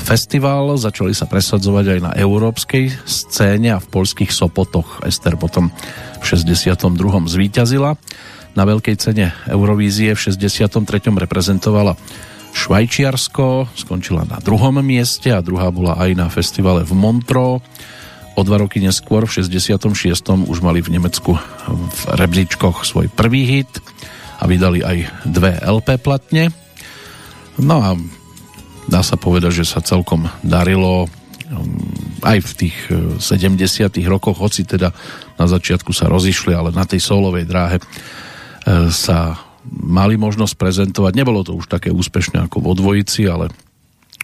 festival, začali sa presadzovať aj na európskej scéne a v polských Sopotoch. Ester potom v 62. zvíťazila. Na veľkej cene Eurovízie v 63. reprezentovala Švajčiarsko, skončila na druhom mieste a druhá bola aj na festivale v Montreux. O dva roky neskôr, v 66. už mali v Nemecku v rebríčkoch svoj prvý hit a vydali aj dve LP platne. No a dá sa povedať, že sa celkom darilo um, aj v tých 70 uh, rokoch, hoci teda na začiatku sa rozišli, ale na tej solovej dráhe uh, sa mali možnosť prezentovať. Nebolo to už také úspešné ako vo dvojici, ale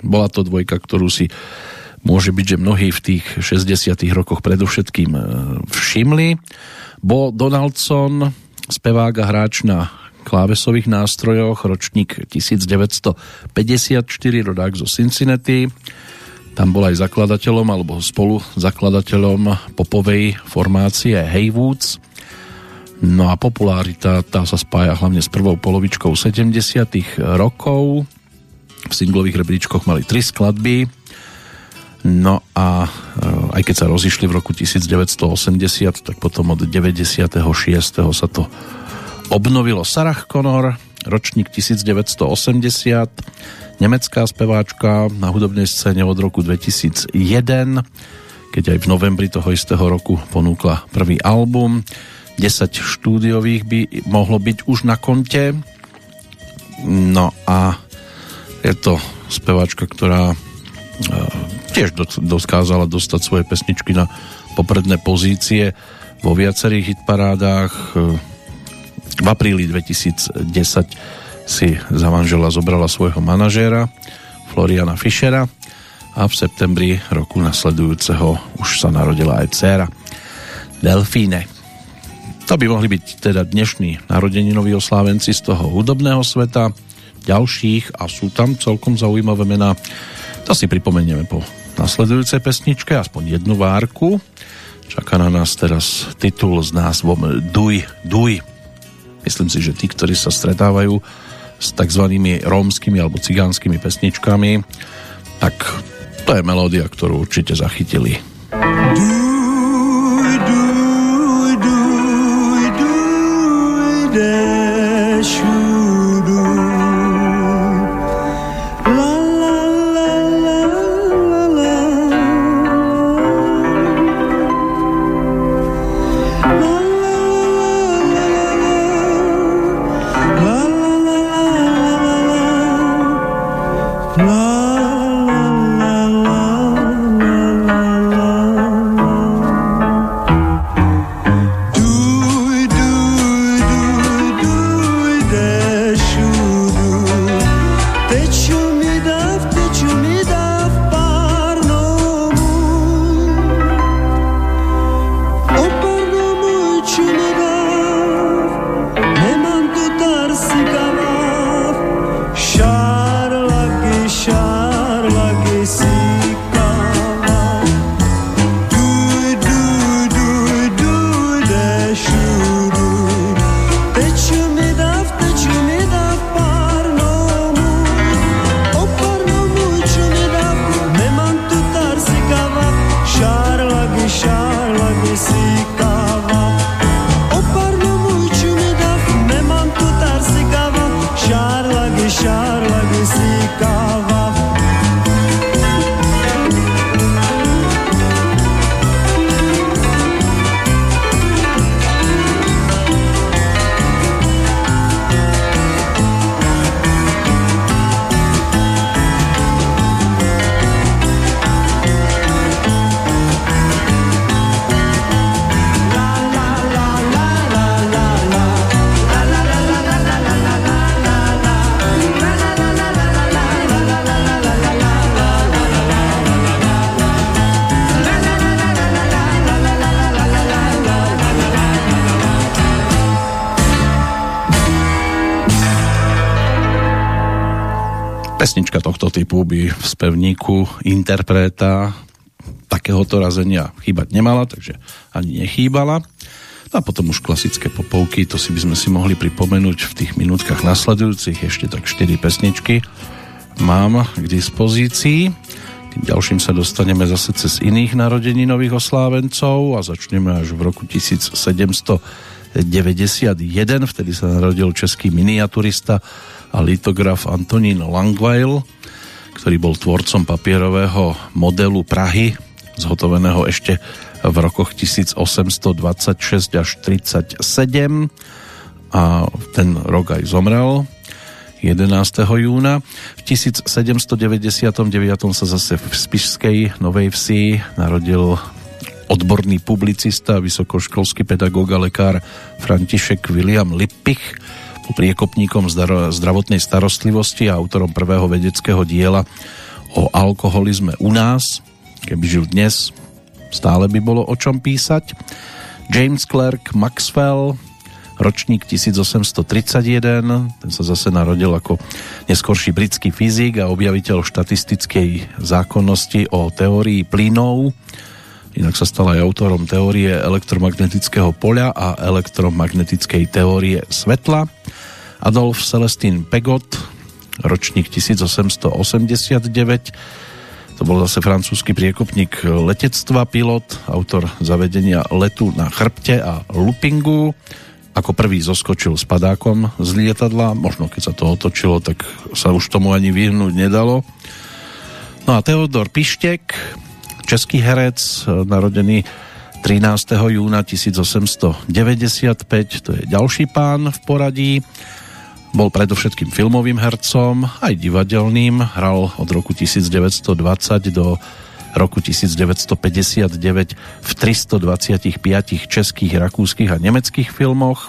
bola to dvojka, ktorú si môže byť, že mnohí v tých 60 rokoch predovšetkým e, všimli. Bo Donaldson, spevák a hráč na klávesových nástrojoch, ročník 1954, rodák zo Cincinnati. Tam bol aj zakladateľom alebo spolu zakladateľom popovej formácie Haywoods. No a popularita tá sa spája hlavne s prvou polovičkou 70 rokov. V singlových rebríčkoch mali tri skladby. No a eh, aj keď sa rozišli v roku 1980, tak potom od 96. sa to obnovilo. Sarah Connor, ročník 1980, nemecká speváčka na hudobnej scéne od roku 2001, keď aj v novembri toho istého roku ponúkla prvý album 10 štúdiových by mohlo byť už na konte. No a je to speváčka, ktorá tiež dokázala dostať svoje pesničky na popredné pozície vo viacerých hitparádách. E, v apríli 2010 si za manžela zobrala svojho manažéra Floriana Fischera a v septembri roku nasledujúceho už sa narodila aj dcéra Delfíne. To by mohli byť teda dnešní narodeninoví oslávenci z toho hudobného sveta, ďalších a sú tam celkom zaujímavé mená. To si pripomenieme po nasledujúcej pesničke, aspoň jednu várku. Čaká na nás teraz titul s názvom Duj, Duj. Myslím si, že tí, ktorí sa stretávajú s tzv. rómskymi alebo cigánskymi pesničkami, tak to je melódia, ktorú určite zachytili. Duj. Interpreta takéhoto razenia chýbať nemala, takže ani nechýbala. No a potom už klasické popovky, to si by sme si mohli pripomenúť v tých minútkach nasledujúcich, ešte tak 4 pesničky mám k dispozícii. Tým ďalším sa dostaneme zase cez iných narodení nových oslávencov a začneme až v roku 1791, vtedy sa narodil český miniaturista a litograf Antonín Langweil, ktorý bol tvorcom papierového modelu Prahy, zhotoveného ešte v rokoch 1826 až 37 a ten rok aj zomrel 11. júna. V 1799 sa zase v Spišskej Novej Vsi narodil odborný publicista, vysokoškolský pedagóg a lekár František William Lippich, priekopníkom zdravotnej starostlivosti a autorom prvého vedeckého diela o alkoholizme u nás. Keby žil dnes, stále by bolo o čom písať. James Clerk Maxwell, ročník 1831, ten sa zase narodil ako neskorší britský fyzik a objaviteľ štatistickej zákonnosti o teórii plynov. Inak sa stal aj autorom teórie elektromagnetického poľa a elektromagnetickej teórie svetla. Adolf Celestín Pegot, ročník 1889, to bol zase francúzsky priekopník letectva, pilot, autor zavedenia letu na chrbte a loopingu. Ako prvý zoskočil s padákom z lietadla, možno keď sa to otočilo, tak sa už tomu ani vyhnúť nedalo. No a Teodor Pištek, český herec, narodený 13. júna 1895, to je ďalší pán v poradí. Bol predovšetkým filmovým hercom, aj divadelným. Hral od roku 1920 do roku 1959 v 325 českých, rakúskych a nemeckých filmoch.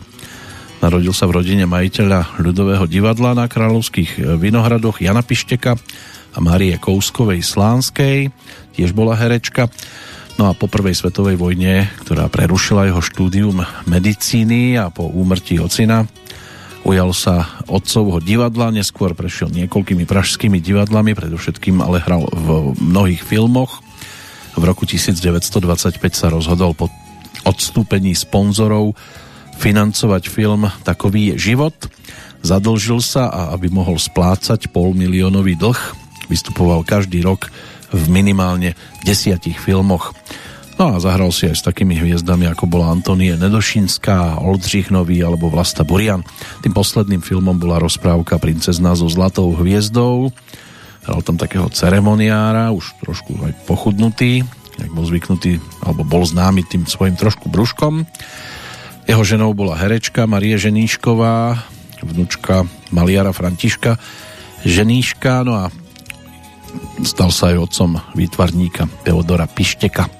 Narodil sa v rodine majiteľa ľudového divadla na kráľovských Vinohradoch Jana Pišteka a Márie Kouskovej Slánskej, tiež bola herečka. No a po prvej svetovej vojne, ktorá prerušila jeho štúdium medicíny a po úmrtí ocina, Ujal sa otcovho divadla, neskôr prešiel niekoľkými pražskými divadlami, predovšetkým ale hral v mnohých filmoch. V roku 1925 sa rozhodol po odstúpení sponzorov financovať film Takový je život. Zadlžil sa a aby mohol splácať pol miliónový dlh, vystupoval každý rok v minimálne desiatich filmoch. No a zahral si aj s takými hviezdami, ako bola Antonie Nedošinská, Oldřich Nový alebo Vlasta Burian. Tým posledným filmom bola rozprávka Princezna so zlatou hviezdou. Hral tam takého ceremoniára, už trošku aj pochudnutý, jak bol zvyknutý, alebo bol známy tým svojim trošku brúškom. Jeho ženou bola herečka Marie Ženíšková, vnúčka maliara Františka Ženíška, no a stal sa aj otcom výtvarníka Teodora Pišteka.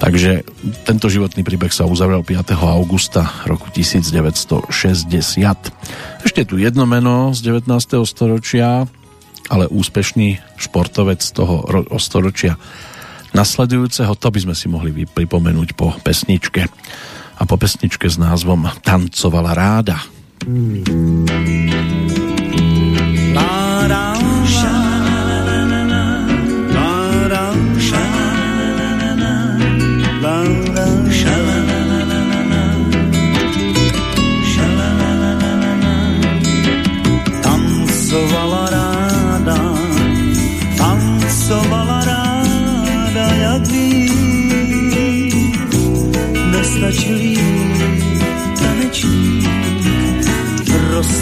Takže tento životný príbeh sa uzavrel 5. augusta roku 1960. Ešte tu jedno meno z 19. storočia, ale úspešný športovec toho storočia nasledujúceho, to by sme si mohli pripomenúť po pesničke. A po pesničke s názvom Tancovala ráda. Láda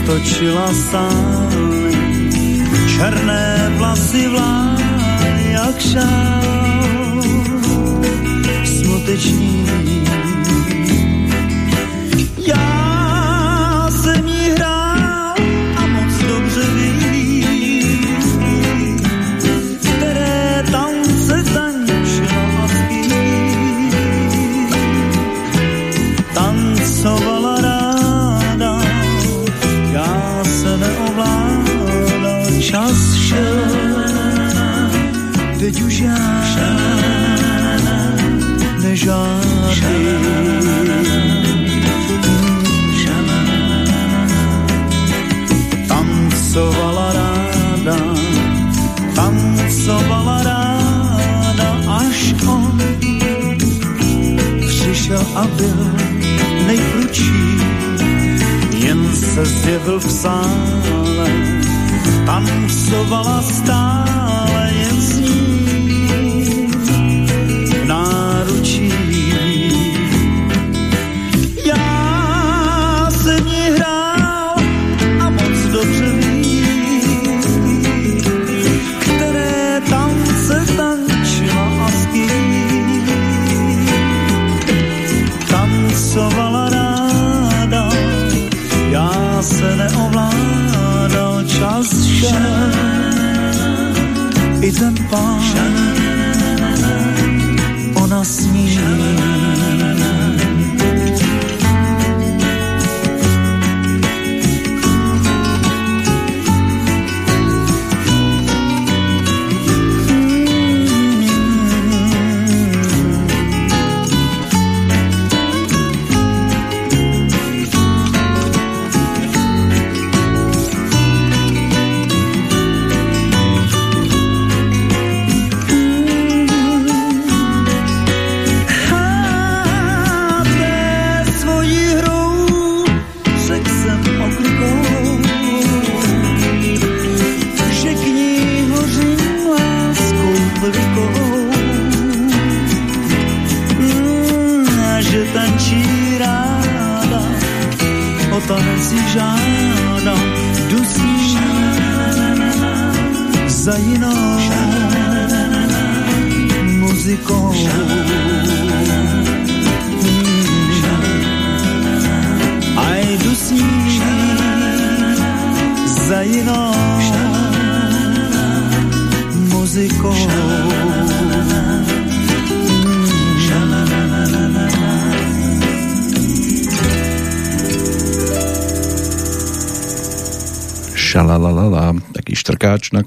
roztočila sám černé vlasy vláj jak šál. Smutečník nežádný. Tancovala ráda tancovala ráda, až on přišel a byl nejprudší, jen se zjevil v sále, tancovala stále i ten pán,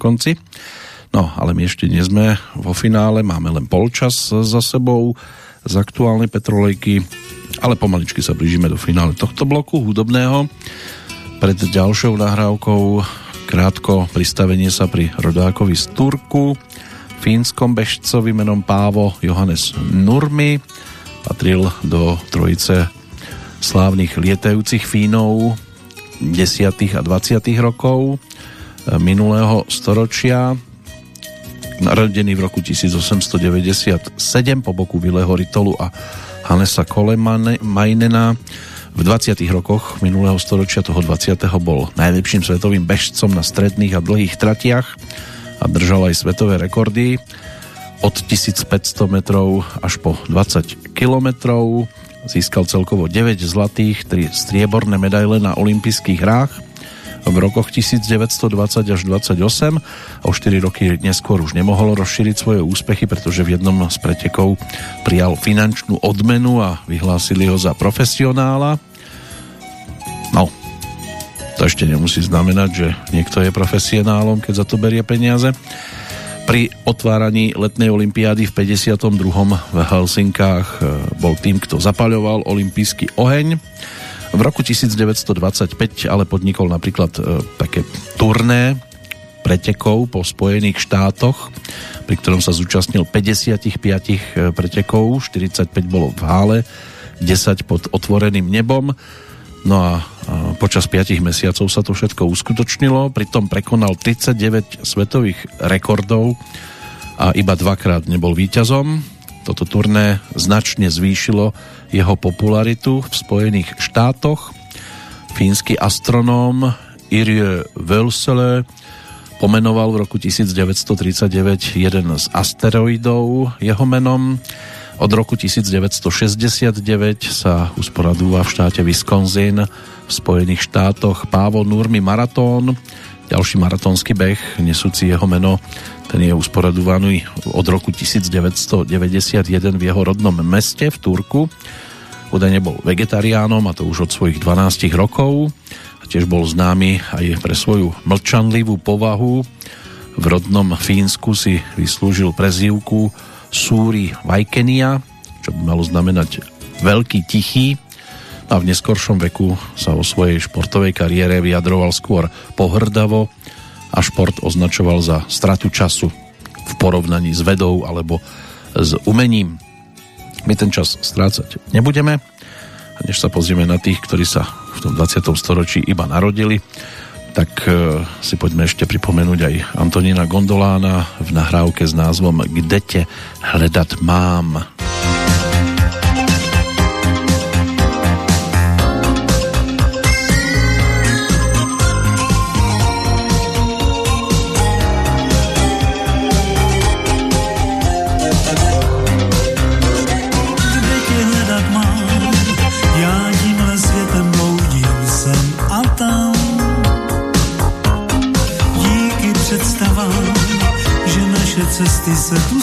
konci. No, ale my ešte nie sme vo finále, máme len polčas za sebou z aktuálnej Petrolejky, ale pomaličky sa blížime do finále tohto bloku hudobného. Pred ďalšou nahrávkou krátko pristavenie sa pri rodákovi z Turku, fínskom bežcovi menom Pávo Johannes Nurmi, patril do trojice slávnych lietajúcich Fínov 10. a 20. rokov minulého storočia narodený v roku 1897 po boku Villeho Ritolu a Hannesa Kolemajnena. V 20. rokoch minulého storočia toho 20. bol najlepším svetovým bežcom na stredných a dlhých tratiach a držal aj svetové rekordy od 1500 metrov až po 20 kilometrov. Získal celkovo 9 zlatých, 3 strieborné medaile na olympijských hrách v rokoch 1920 až 28 a o 4 roky neskôr už nemohol rozšíriť svoje úspechy, pretože v jednom z pretekov prijal finančnú odmenu a vyhlásili ho za profesionála. No, to ešte nemusí znamenať, že niekto je profesionálom, keď za to berie peniaze. Pri otváraní letnej olympiády v 52. v Helsinkách e, bol tým, kto zapaľoval olympijský oheň. V roku 1925 ale podnikol napríklad e, také turné pretekov po Spojených štátoch, pri ktorom sa zúčastnil 55 pretekov, 45 bolo v Hále, 10 pod otvoreným nebom. No a, a počas 5 mesiacov sa to všetko uskutočnilo, pritom prekonal 39 svetových rekordov a iba dvakrát nebol víťazom. Toto turné značne zvýšilo jeho popularitu v Spojených štátoch. Fínsky astronóm Irie Völsele pomenoval v roku 1939 jeden z asteroidov jeho menom. Od roku 1969 sa usporadúva v štáte Wisconsin v Spojených štátoch Pávo Nurmi Maratón, ďalší maratónsky beh nesúci jeho meno ten je usporadovaný od roku 1991 v jeho rodnom meste v Turku. Údajne bol vegetariánom a to už od svojich 12 rokov. A tiež bol známy aj pre svoju mlčanlivú povahu. V rodnom Fínsku si vyslúžil prezývku Súri Vajkenia, čo by malo znamenať veľký tichý. A v neskoršom veku sa o svojej športovej kariére vyjadroval skôr pohrdavo a šport označoval za stratu času, porovnaní s vedou alebo s umením. My ten čas strácať nebudeme. Než sa pozrieme na tých, ktorí sa v tom 20. storočí iba narodili, tak e, si poďme ešte pripomenúť aj Antonína Gondolána v nahrávke s názvom Kde te hledat mám. Cesty se tu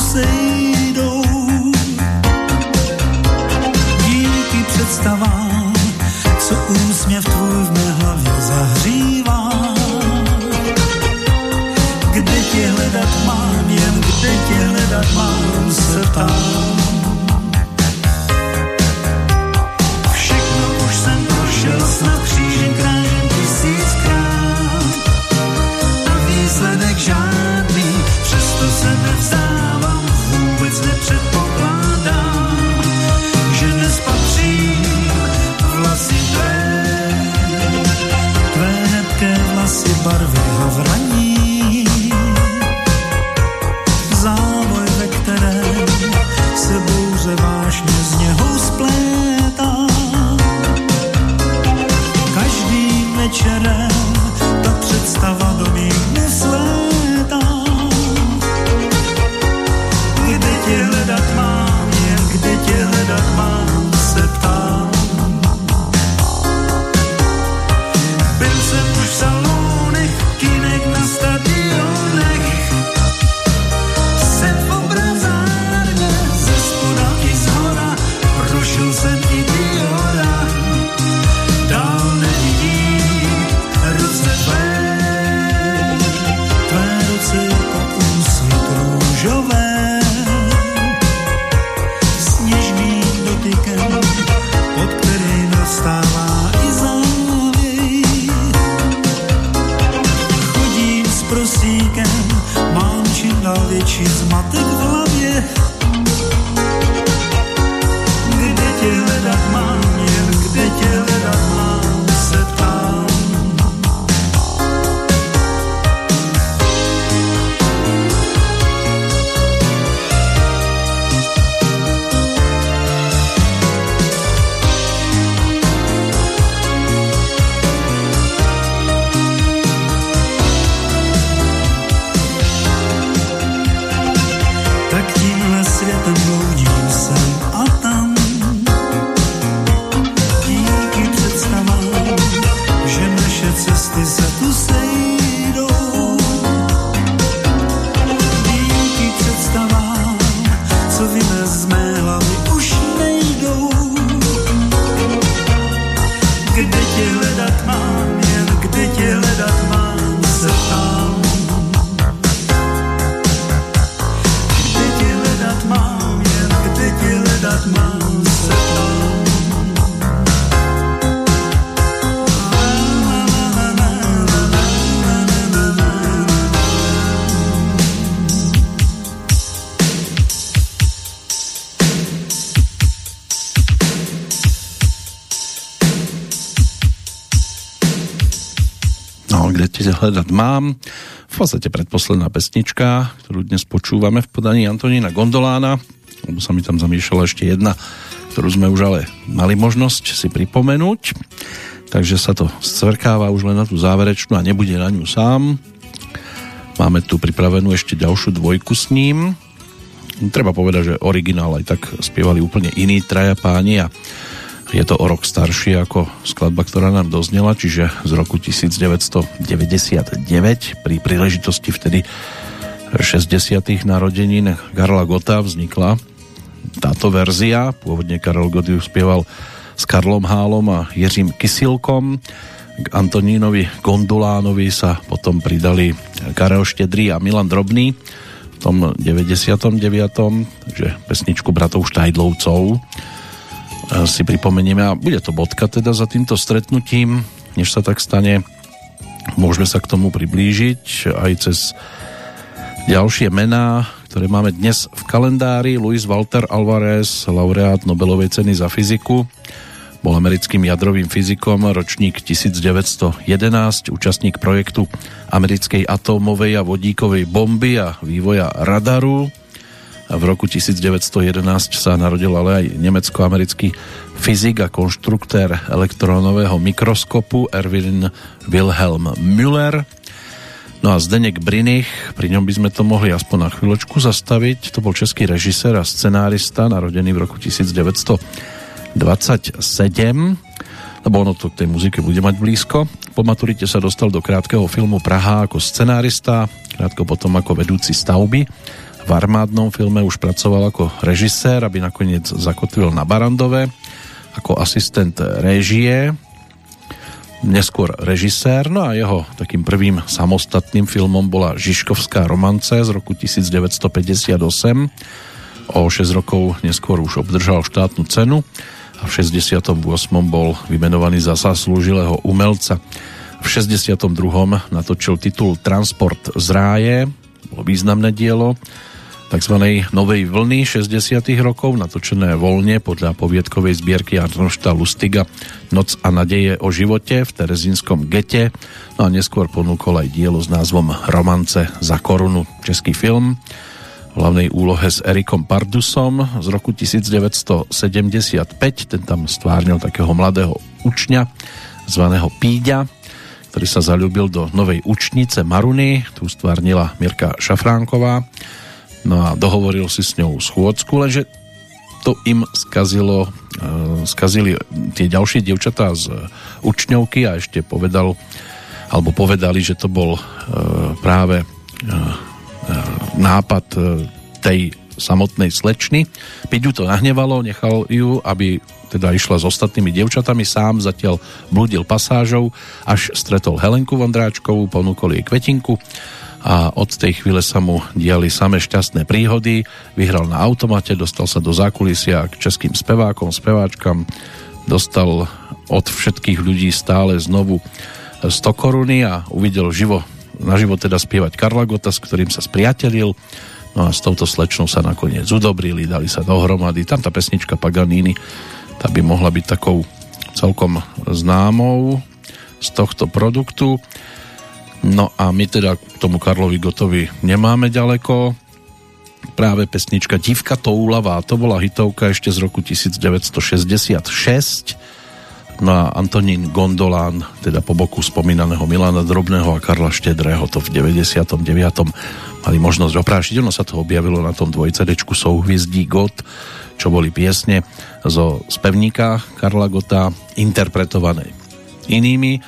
hľadať mám. V podstate predposledná pesnička, ktorú dnes počúvame v podaní Antonína Gondolána, lebo sa mi tam zamýšľala ešte jedna, ktorú sme už ale mali možnosť si pripomenúť. Takže sa to scvrkáva už len na tú záverečnú a nebude na ňu sám. Máme tu pripravenú ešte ďalšiu dvojku s ním. Treba povedať, že originál aj tak spievali úplne iní traja páni a je to o rok starší ako skladba, ktorá nám doznela, čiže z roku 1999 pri príležitosti vtedy 60. narodenín Karla Gota vznikla táto verzia. Pôvodne Karel Gott ju spieval s Karlom Hálom a Jiřím Kysilkom. K Antonínovi Gondolánovi sa potom pridali Karel Štedrý a Milan Drobný v tom 99. že pesničku bratov Štajdlovcov si pripomenieme a bude to bodka teda za týmto stretnutím, než sa tak stane. Môžeme sa k tomu priblížiť aj cez ďalšie mená, ktoré máme dnes v kalendári. Luis Walter Alvarez, laureát Nobelovej ceny za fyziku, bol americkým jadrovým fyzikom, ročník 1911, účastník projektu americkej atómovej a vodíkovej bomby a vývoja radaru. V roku 1911 sa narodil ale aj nemecko-americký fyzik a konštruktér elektrónového mikroskopu Erwin Wilhelm Müller. No a Zdenek Brinich, pri ňom by sme to mohli aspoň na chvíľočku zastaviť. To bol český režisér a scenárista, narodený v roku 1927 lebo ono to k tej muzike bude mať blízko. Po maturite sa dostal do krátkeho filmu Praha ako scenárista, krátko potom ako vedúci stavby. V armádnom filme už pracoval ako režisér, aby nakoniec zakotvil na Barandove ako asistent réžie neskôr režisér, no a jeho takým prvým samostatným filmom bola Žižkovská romance z roku 1958. O 6 rokov neskôr už obdržal štátnu cenu a v 68. bol vymenovaný za zaslúžilého umelca. V 62. natočil titul Transport z ráje, bolo významné dielo, tzv. novej vlny 60. rokov, natočené voľne podľa poviedkovej zbierky Arnošta Lustiga Noc a nadeje o živote v Terezínskom gete, no a neskôr ponúkol aj dielo s názvom Romance za korunu, český film, v hlavnej úlohe s Erikom Pardusom z roku 1975, ten tam stvárnil takého mladého učňa, zvaného Píďa, ktorý sa zalúbil do novej učnice Maruny, tu stvárnila Mirka Šafránková No a dohovoril si s ňou schôdzku, lenže to im skazilo, uh, skazili tie ďalšie devčatá z učňovky a ešte povedal, alebo povedali, že to bol uh, práve uh, nápad tej samotnej slečny. Piť ju to nahnevalo, nechal ju, aby teda išla s ostatnými devčatami, sám zatiaľ blúdil pasážou, až stretol Helenku Vondráčkovú, ponúkol jej kvetinku a od tej chvíle sa mu diali samé šťastné príhody. Vyhral na automate, dostal sa do zákulisia k českým spevákom, speváčkam, dostal od všetkých ľudí stále znovu 100 koruny a uvidel živo, naživo teda spievať Karla Gota, s ktorým sa spriatelil. No a s touto slečnou sa nakoniec udobrili, dali sa dohromady. Tam tá pesnička Paganini, tá by mohla byť takou celkom známou z tohto produktu. No a my teda k tomu Karlovi Gotovi nemáme ďaleko. Práve pesnička Divka toulavá, to bola hitovka ešte z roku 1966. No a Antonín Gondolán, teda po boku spomínaného Milana Drobného a Karla Štedrého to v 99. mali možnosť oprášiť. Ono sa to objavilo na tom dvojcedečku Souhviezdí God, čo boli piesne zo spevníka Karla Gota interpretované inými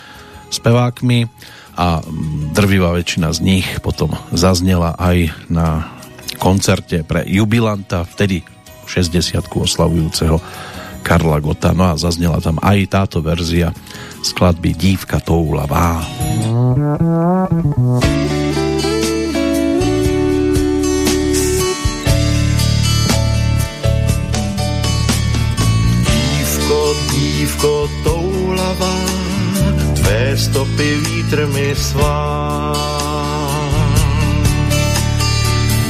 spevákmi a drvivá väčšina z nich potom zaznela aj na koncerte pre jubilanta, vtedy 60 oslavujúceho Karla Gota. No a zaznela tam aj táto verzia skladby Dívka toulavá. Dívko, dívko toulavá Tvé stopy vítr mi svá.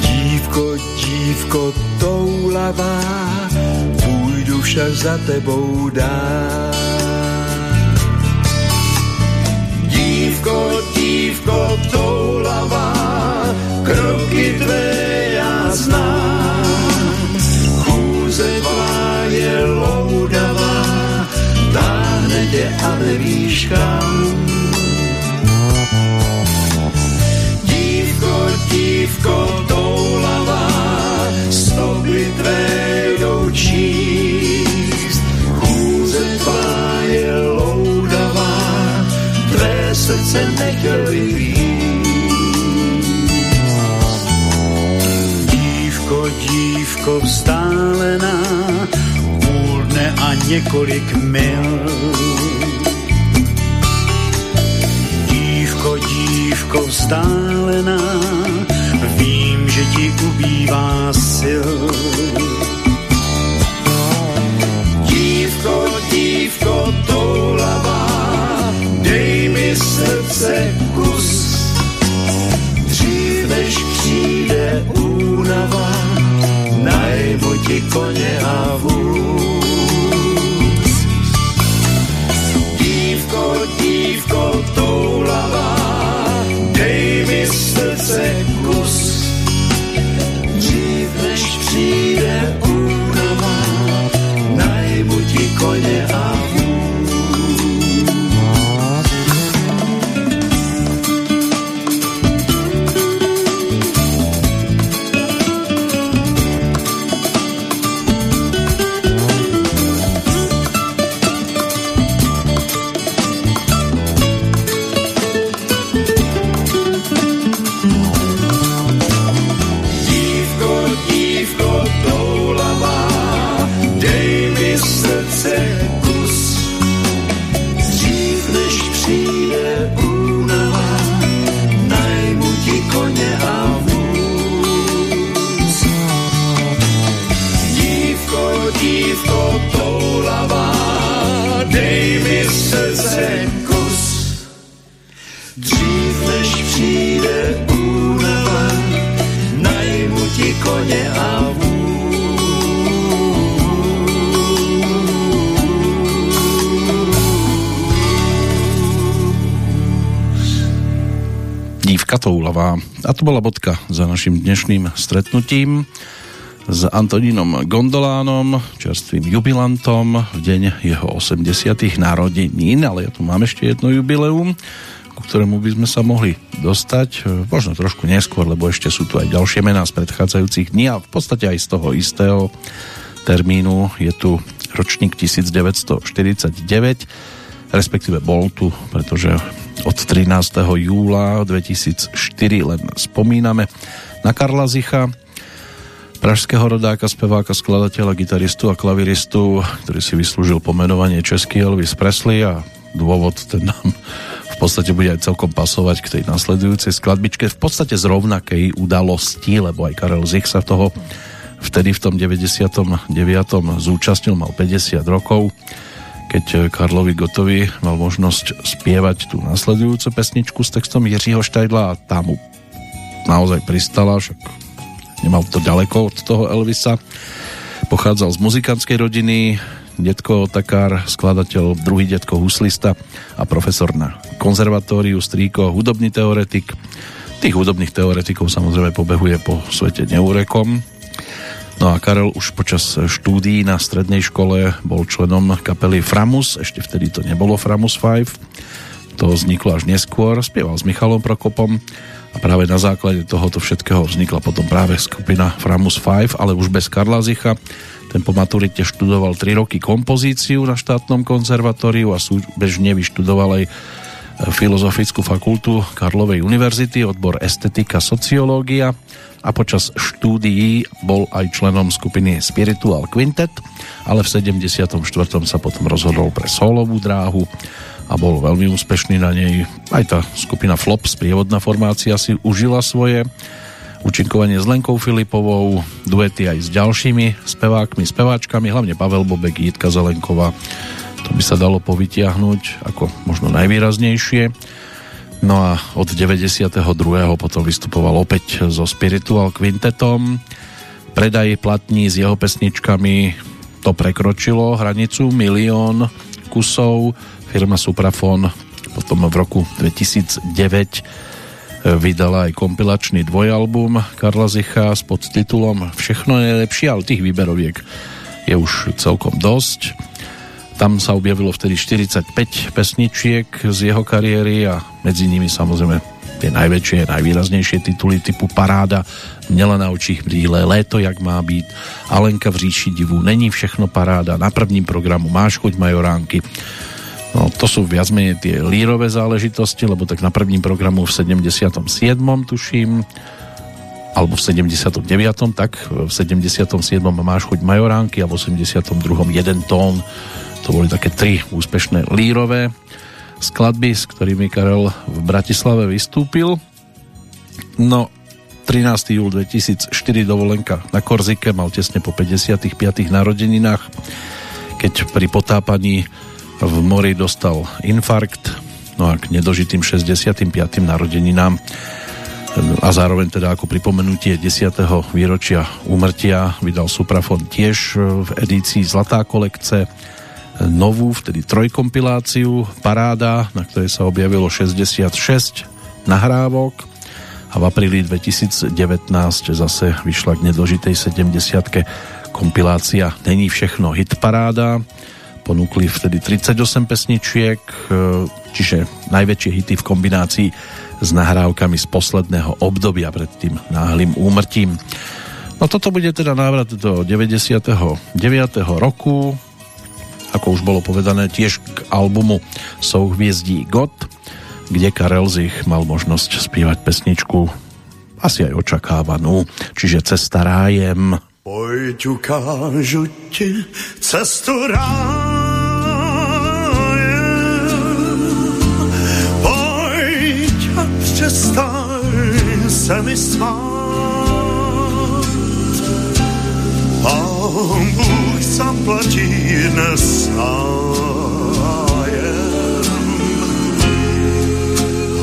Dívko, dívko toulavá, půjdu však za tebou dál. Dívko, dívko toulavá, kroky tvé já znám. Táhne tě a nevíš kam. Dívko, dívko toulavá, stopy tvé jdou číst. Chůze tvá je loudavá, tvé srdce nechtěl. Dívko, dívko vzdálená, dne a několik mil. Dívko vzdálená, vím, že ti ubývá sil. Dívko, dívko toulavá, dej mi srdce kus, dřív než přijde únava, ti koně a vůz. Dívka toulavá. A to bola bodka za našim dnešným stretnutím s Antonínom Gondolánom, čerstvým jubilantom v deň jeho 80. narodenín, ale ja tu mám ešte jedno jubileum, ku ktorému by sme sa mohli dostať, e, možno trošku neskôr, lebo ešte sú tu aj ďalšie mená z predchádzajúcich dní a v podstate aj z toho istého termínu je tu ročník 1949, respektíve bol tu, pretože od 13. júla 2004 len spomíname na Karla Zicha, pražského rodáka, speváka, skladateľa, gitaristu a klaviristu, ktorý si vyslúžil pomenovanie Český Elvis Presley a dôvod ten nám v podstate bude aj celkom pasovať k tej nasledujúcej skladbičke v podstate z rovnakej udalosti, lebo aj Karel Zich sa toho vtedy v tom 99. zúčastnil, mal 50 rokov keď Karlovi Gotovi mal možnosť spievať tú nasledujúcu pesničku s textom Jiřího Štajdla a tá mu naozaj pristala, však nemal to ďaleko od toho Elvisa. Pochádzal z muzikantskej rodiny, detko Takár, skladateľ, druhý detko huslista a profesor na konzervatóriu, strýko, hudobný teoretik. Tých hudobných teoretikov samozrejme pobehuje po svete neurekom. No a Karel už počas štúdií na strednej škole bol členom kapely Framus, ešte vtedy to nebolo Framus 5, to vzniklo až neskôr, spieval s Michalom Prokopom a práve na základe tohoto všetkého vznikla potom práve skupina Framus 5, ale už bez Karla Zicha. Ten po maturite študoval 3 roky kompozíciu na štátnom konzervatóriu a súbežne vyštudoval aj Filozofickú fakultu Karlovej univerzity, odbor estetika, sociológia a počas štúdií bol aj členom skupiny Spiritual Quintet, ale v 74. sa potom rozhodol pre solovú dráhu a bol veľmi úspešný na nej. Aj tá skupina Flop, sprievodná formácia, si užila svoje účinkovanie s Lenkou Filipovou, duety aj s ďalšími spevákmi, speváčkami, hlavne Pavel Bobek, Jitka Zelenková. To by sa dalo povytiahnuť ako možno najvýraznejšie. No a od 92. potom vystupoval opäť so Spiritual Quintetom. Predaj platní s jeho pesničkami to prekročilo hranicu milión kusov. Firma Suprafon potom v roku 2009 vydala aj kompilačný dvojalbum Karla Zicha s podtitulom Všechno najlepšie, ale tých výberoviek je už celkom dosť. Tam sa objavilo vtedy 45 pesničiek z jeho kariéry a medzi nimi samozrejme tie najväčšie, najvýraznejšie tituly typu Paráda, Měla na očích brýle, Léto jak má být, Alenka v říši divu, Není všechno paráda, na prvním programu Máš chuť majoránky. No, to sú viac menej tie lírové záležitosti, lebo tak na prvním programu v 77. tuším, alebo v 79. tak v 77. máš chuť majoránky a v 82. jeden tón to boli také tri úspešné lírové skladby, s ktorými Karel v Bratislave vystúpil. No, 13. júl 2004 dovolenka na Korzike mal tesne po 55. narodeninách, keď pri potápaní v mori dostal infarkt, no a k nedožitým 65. narodeninám a zároveň teda ako pripomenutie 10. výročia úmrtia vydal Suprafon tiež v edícii Zlatá kolekce novú, vtedy trojkompiláciu Paráda, na ktorej sa objavilo 66 nahrávok a v apríli 2019 zase vyšla k nedožitej 70 kompilácia Není všechno hit paráda ponúkli vtedy 38 pesničiek čiže najväčšie hity v kombinácii s nahrávkami z posledného obdobia pred tým náhlým úmrtím No toto bude teda návrat do 99. roku ako už bolo povedané, tiež k albumu Souhviezdí God, kde Karel Zich mal možnosť spievať pesničku asi aj očakávanú, čiže Cesta rájem. Pojď ukážu ti cestu rájem, přestaň se mi smát Pán Bůh zaplatí dnes nájem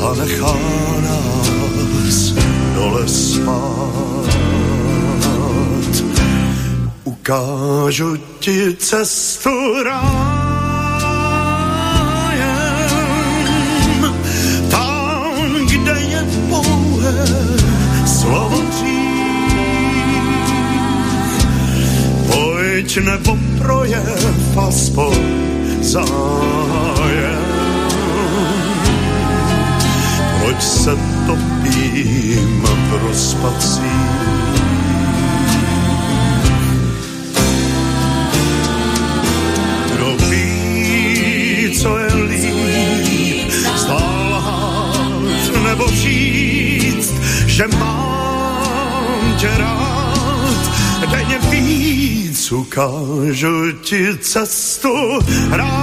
a nechá nás dole spát. Ukážu ti cestu rájem, tam, kde je pouhé slovo Pojď nebo projev aspoň zájem. Proč se topím v ví, co je líp, zdát nebo říct, že mám tě rád, víc ukážu ti cestu rájem.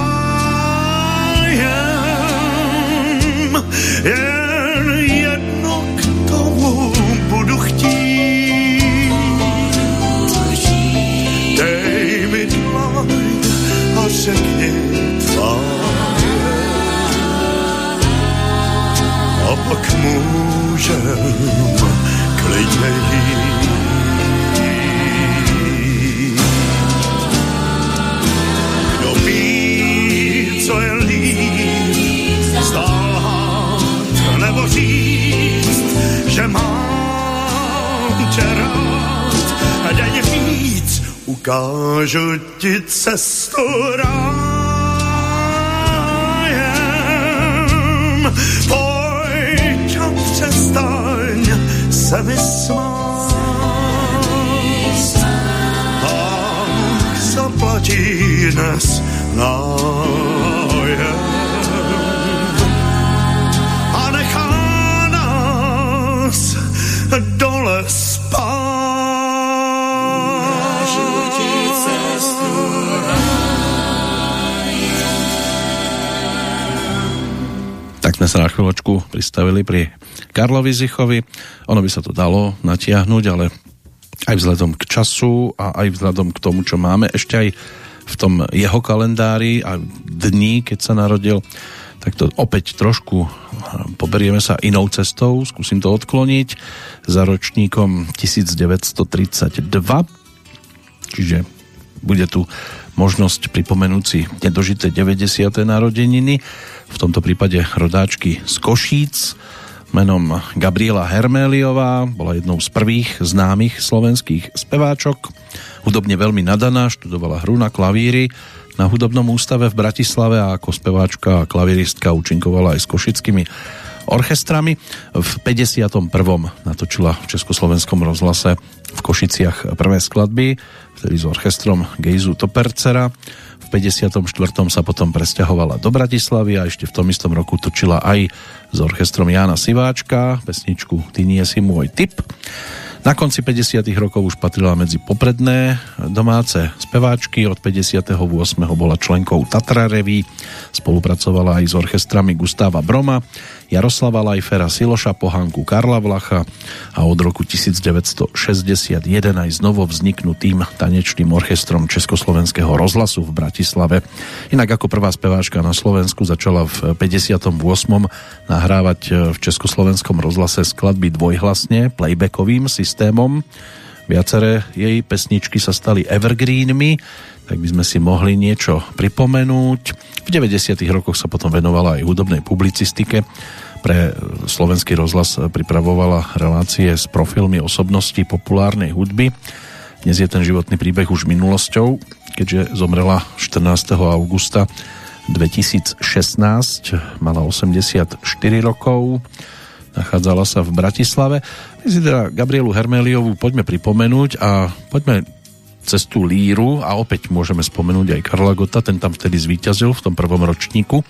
Jen jedno k tomu budu chtít. Dej mi dlaň a řekni tváře. A pak můžem klidně jít. Nebo říct, že mám tě rád a denně víc ukážu ti cestu rájem. Pojď a přestaň se mi smát. Pán zaplatí dnes nájem sme sa na chvíľočku pristavili pri Karlovi Zichovi. Ono by sa to dalo natiahnuť, ale aj vzhľadom k času a aj vzhľadom k tomu, čo máme ešte aj v tom jeho kalendári a dní, keď sa narodil, tak to opäť trošku poberieme sa inou cestou, skúsim to odkloniť za ročníkom 1932, čiže bude tu možnosť pripomenúť si nedožité 90. narodeniny, v tomto prípade rodáčky z Košíc, menom Gabriela Herméliová, bola jednou z prvých známych slovenských speváčok, hudobne veľmi nadaná, študovala hru na klavíry na hudobnom ústave v Bratislave a ako speváčka a klavíristka účinkovala aj s košickými orchestrami. V 51. natočila v Československom rozhlase v Košiciach prvé skladby, vtedy s orchestrom Gejzu Topercera. V 54. sa potom presťahovala do Bratislavy a ešte v tom istom roku točila aj s orchestrom Jána Siváčka pesničku Ty nie si môj typ. Na konci 50. rokov už patrila medzi popredné domáce speváčky. Od 58. bola členkou Tatra Reví, spolupracovala aj s orchestrami Gustáva Broma, Jaroslava Lajfera, Siloša Pohanku, Karla Vlacha a od roku 1961 aj znovu vzniknutým tanečným orchestrom Československého rozhlasu v Bratislave. Inak ako prvá speváčka na Slovensku začala v 58. nahrávať v Československom rozhlase skladby dvojhlasne, playbackovým systémom. Viaceré jej pesničky sa stali evergreenmi, tak by sme si mohli niečo pripomenúť. V 90. rokoch sa potom venovala aj hudobnej publicistike. Pre slovenský rozhlas pripravovala relácie s profilmi osobností populárnej hudby. Dnes je ten životný príbeh už minulosťou, keďže zomrela 14. augusta 2016, mala 84 rokov, nachádzala sa v Bratislave. My si teda Gabrielu Hermeliovú poďme pripomenúť a poďme cez tú líru a opäť môžeme spomenúť aj Karla Gota, ten tam vtedy zvíťazil v tom prvom ročníku.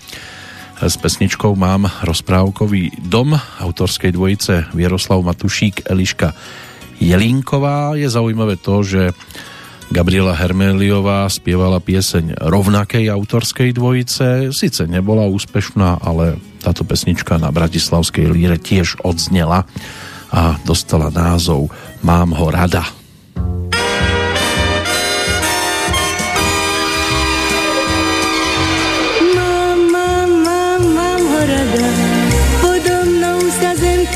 S pesničkou mám rozprávkový dom autorskej dvojice Vieroslav Matušík, Eliška Jelínková. Je zaujímavé to, že Gabriela Hermeliová spievala pieseň rovnakej autorskej dvojice. Sice nebola úspešná, ale táto pesnička na Bratislavskej líre tiež odznela a dostala názov Mám ho rada.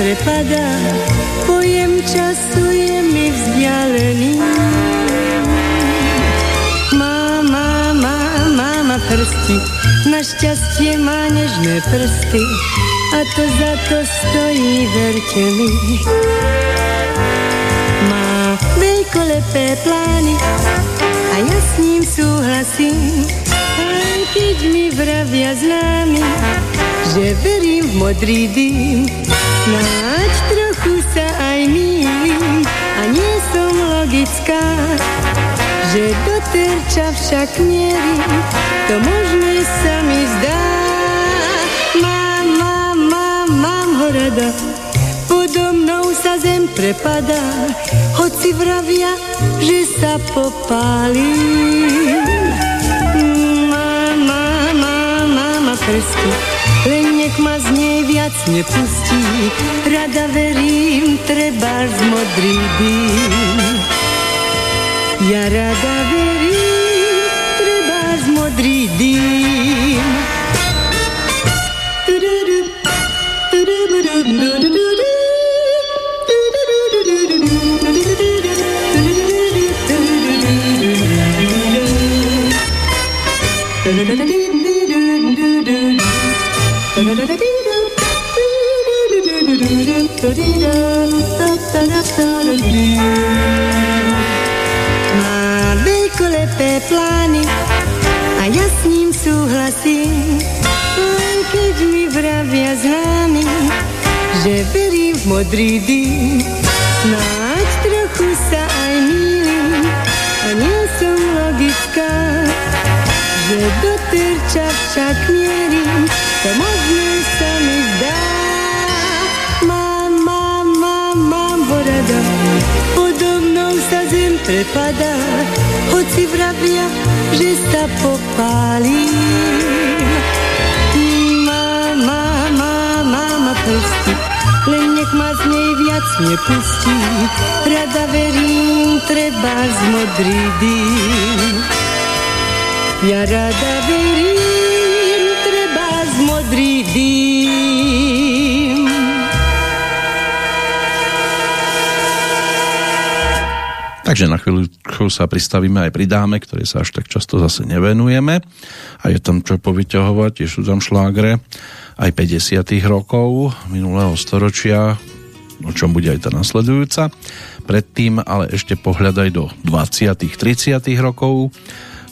prepadá, pojem času prsty, našťastie má nežné prsty a to za to stojí, verte mi. Má veľkolepé plány a ja s ním súhlasím, aj keď mi vravia známi, že verím v modrý dým, snáď trochu sa aj mýlim. A nie som logická, že terča však mierim, to možné sa mi zdá. Mám, mám, mám, mám ho rada, podo mnou sa zem prepadá, hoci vravia, že sa popálí. Mám, mám, mám, mám a prsty, len nech ma z nej viac nepustí. Rada verím, treba z modrý dým. Ja rada verím, treba modrý dým. Má súhlasím, len keď mi vravia známi, že verím v modrý dým. Snáď trochu sa aj mýlim a nie som logická, že do terča však mierim, to možné sa mi zdá. Mám, mám, mám, mám prepadá, hoci vravia, že sa popálím. Mám, mám, mám, mám a prsty, len nech ma z nej viac nepustí. Rada verím, treba z modrý dým. Ja rada verím, Takže na chvíľu sa pristavíme aj pri dáme, ktoré sa až tak často zase nevenujeme. A je tam čo povyťahovať, tiež sú tam šlágre aj 50 rokov minulého storočia, o čom bude aj tá nasledujúca. Predtým ale ešte pohľadaj do 20 30 rokov,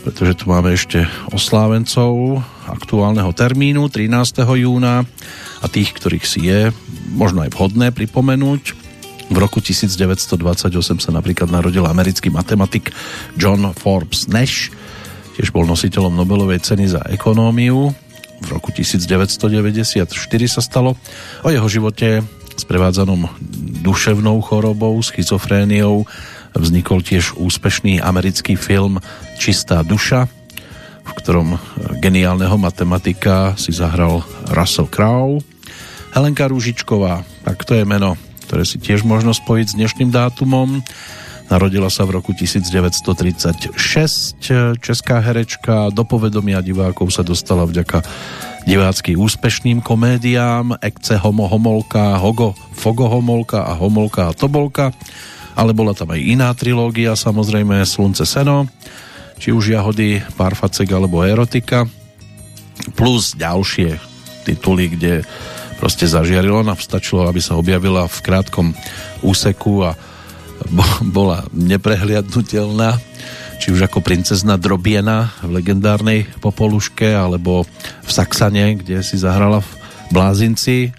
pretože tu máme ešte oslávencov aktuálneho termínu 13. júna a tých, ktorých si je možno aj vhodné pripomenúť. V roku 1928 sa napríklad narodil americký matematik John Forbes Nash, tiež bol nositeľom Nobelovej ceny za ekonómiu. V roku 1994 sa stalo o jeho živote sprevádzanom duševnou chorobou, schizofréniou vznikol tiež úspešný americký film Čistá duša, v ktorom geniálneho matematika si zahral Russell Crowe. Helenka Rúžičková, tak to je meno, ktoré si tiež možno spojiť s dnešným dátumom. Narodila sa v roku 1936. Česká herečka do povedomia divákov sa dostala vďaka divácky úspešným komédiám Ekce Homo Homolka, Hogo Fogo Homolka a Homolka a Tobolka. Ale bola tam aj iná trilógia, samozrejme Slunce Seno, či už Jahody, Parfacek alebo Erotika. Plus ďalšie tituly, kde proste zažiarilo. Nám stačilo, aby sa objavila v krátkom úseku a bola neprehliadnutelná či už ako princezna Drobiena v legendárnej Popoluške alebo v Saxane, kde si zahrala v Blázinci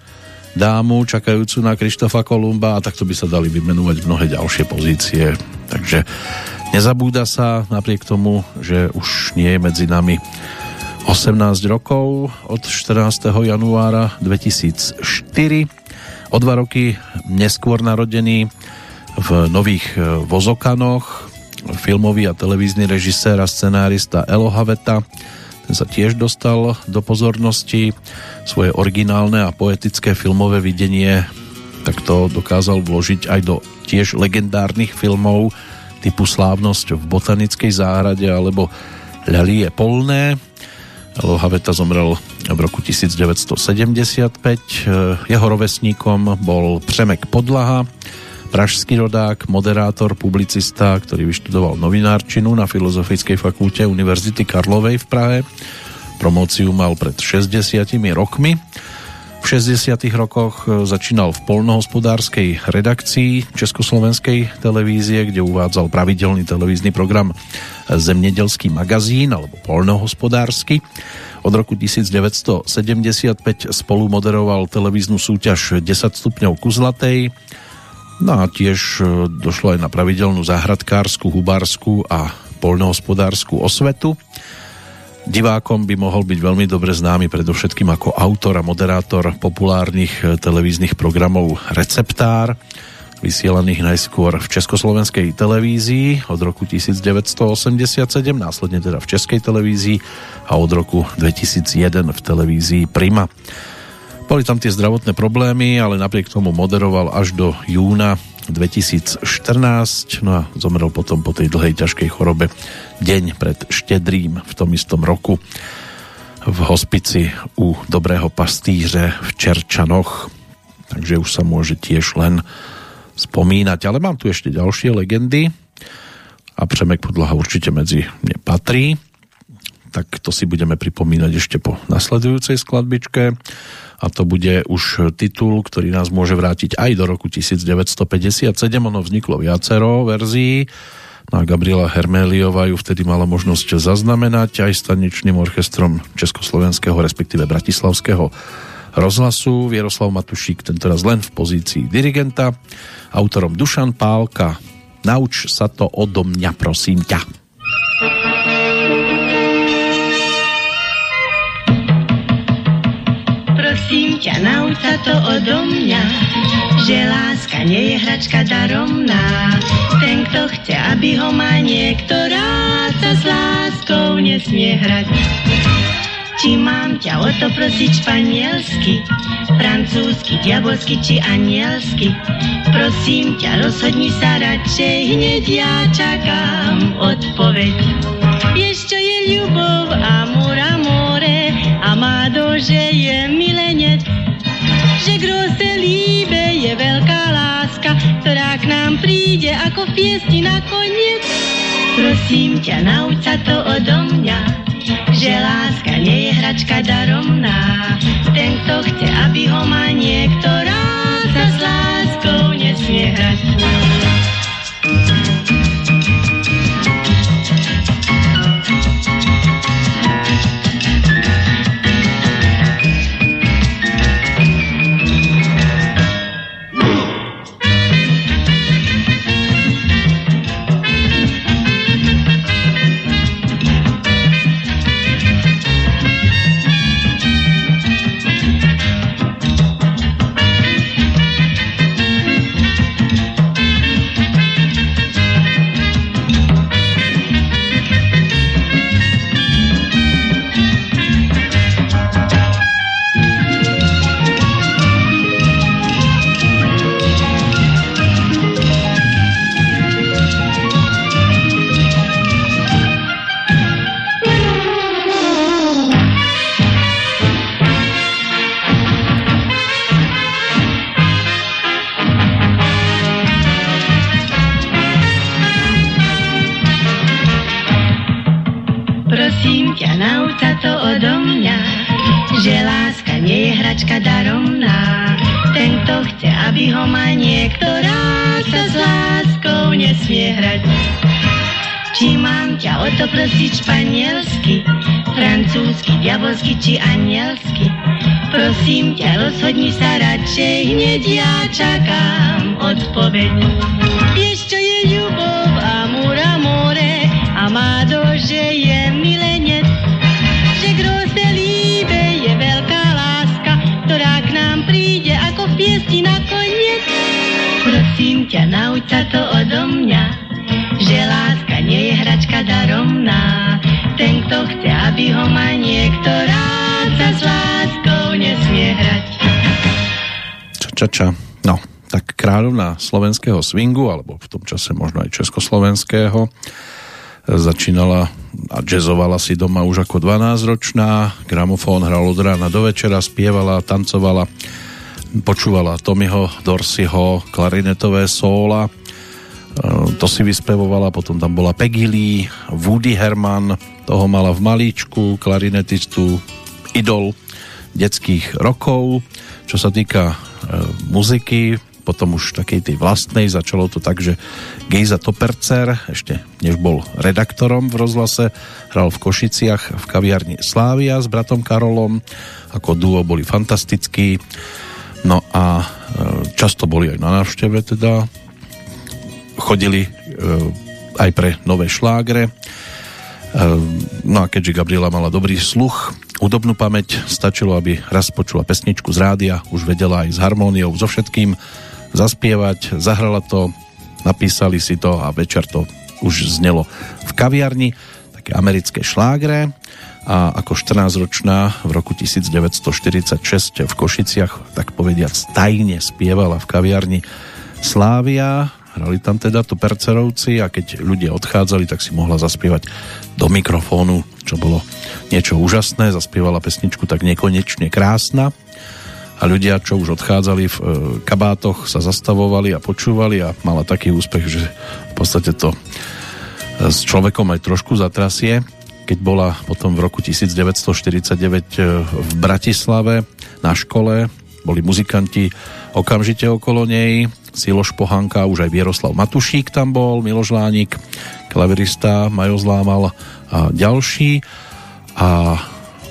dámu čakajúcu na Krištofa Kolumba a takto by sa dali vymenovať mnohé ďalšie pozície. Takže nezabúda sa napriek tomu, že už nie je medzi nami 18 rokov od 14. januára 2004. O dva roky neskôr narodený v Nových e, Vozokanoch, filmový a televízny režisér a scenárista Elo Haveta. Ten sa tiež dostal do pozornosti. Svoje originálne a poetické filmové videnie tak to dokázal vložiť aj do tiež legendárnych filmov typu Slávnosť v botanickej záhrade alebo Ľalie polné. Haveta zomrel v roku 1975. Jeho rovesníkom bol Přemek Podlaha, pražský rodák, moderátor, publicista, ktorý vyštudoval novinárčinu na Filozofickej fakulte Univerzity Karlovej v Prahe. Promóciu mal pred 60 rokmi. V 60. rokoch začínal v polnohospodárskej redakcii Československej televízie, kde uvádzal pravidelný televízny program Zemnedelský magazín alebo polnohospodársky. Od roku 1975 spolu moderoval televíznu súťaž 10 stupňov ku zlatej, No a tiež e, došlo aj na pravidelnú záhradkárskú, hubárskú a poľnohospodárskú osvetu. Divákom by mohol byť veľmi dobre známy predovšetkým ako autor a moderátor populárnych e, televíznych programov Receptár, vysielaných najskôr v Československej televízii od roku 1987, následne teda v Českej televízii a od roku 2001 v televízii Prima. Boli tam tie zdravotné problémy, ale napriek tomu moderoval až do júna 2014, no a zomrel potom po tej dlhej ťažkej chorobe deň pred štedrým v tom istom roku v hospici u dobrého pastíře v Čerčanoch. Takže už sa môže tiež len spomínať. Ale mám tu ešte ďalšie legendy a Přemek Podlaha určite medzi mne patrí. Tak to si budeme pripomínať ešte po nasledujúcej skladbičke a to bude už titul, ktorý nás môže vrátiť aj do roku 1957. Ono vzniklo viacero verzií. No a Gabriela Herméliová ju vtedy mala možnosť zaznamenať aj s tanečným orchestrom Československého, respektíve Bratislavského rozhlasu. Vieroslav Matušík tentoraz len v pozícii dirigenta. Autorom Dušan Pálka. Nauč sa to odo mňa, prosím ťa. Ťa, nauč sa to odo mňa, že láska nie je hračka daromná. Ten, kto chce, aby ho má niekto sa s láskou nesmie hrať. Či mám ťa o to prosiť španielsky, francúzsky, diabolsky či anielsky? Prosím ťa, rozhodni sa radšej, hneď ja čakám odpoveď. Vieš, čo je ľubov, amor, amore, amado, že je milenec, že kdo se líbe je veľká láska, ktorá k nám príde ako fiesti nakoniec. Prosím ťa, nauč sa to odo mňa, že láska nie je hračka daromná. Ten, kto chce, aby ho má niekto rád, sa s láskou nesmie hrať. Hračka daromná. Ten, kto chce, aby ho má niekto sa s láskou nesmie hrať. Či mám ťa o to prosiť španielsky, francúzsky, diabolsky či anielsky? Prosím ťa, rozhodni sa radšej, hneď ja čakám odpoveď. Vieš, je ľubov, amor, amore, amado, že je milenec, piesti nakoniec. Prosím ťa, nauč sa to odo mňa, že láska nie je hračka daromná. Ten, kto chce, aby ho má niekto rád, sa s láskou nesmie hrať. Ča, ča, ča. No, tak kráľovna slovenského swingu, alebo v tom čase možno aj československého, začínala a jazzovala si doma už ako 12-ročná. Gramofón hral od rána do večera, spievala, tancovala, počúvala Tommyho Dorsiho klarinetové sóla. E, To si vyspevovala, potom tam bola Peggy Lee, Woody Herman, toho mala v malíčku, klarinetistu, idol detských rokov. Čo sa týka e, muziky, potom už takej tej vlastnej, začalo to tak, že Gejza Topercer, ešte než bol redaktorom v rozhlase, hral v Košiciach v kaviarni Slávia s bratom Karolom, ako duo boli fantastickí, no a e, často boli aj na návšteve teda, chodili e, aj pre nové šlágre, No a keďže Gabriela mala dobrý sluch, hudobnú pamäť, stačilo, aby raz počula pesničku z rádia, už vedela aj s harmóniou, so všetkým zaspievať, zahrala to, napísali si to a večer to už znelo v kaviarni, také americké šlágre a ako 14-ročná v roku 1946 v Košiciach, tak povediac, tajne spievala v kaviarni Slávia, hrali tam teda to Percerovci a keď ľudia odchádzali, tak si mohla zaspievať do mikrofónu, čo bolo niečo úžasné, zaspievala pesničku tak nekonečne krásna. A ľudia, čo už odchádzali v e, kabátoch, sa zastavovali a počúvali a mala taký úspech, že v podstate to e, s človekom aj trošku zatrasie. Keď bola potom v roku 1949 e, v Bratislave na škole, boli muzikanti okamžite okolo nej, Siloš Pohanka, už aj Vieroslav Matušík tam bol, Miloš Lánik, klavirista Majo Zlámal a ďalší a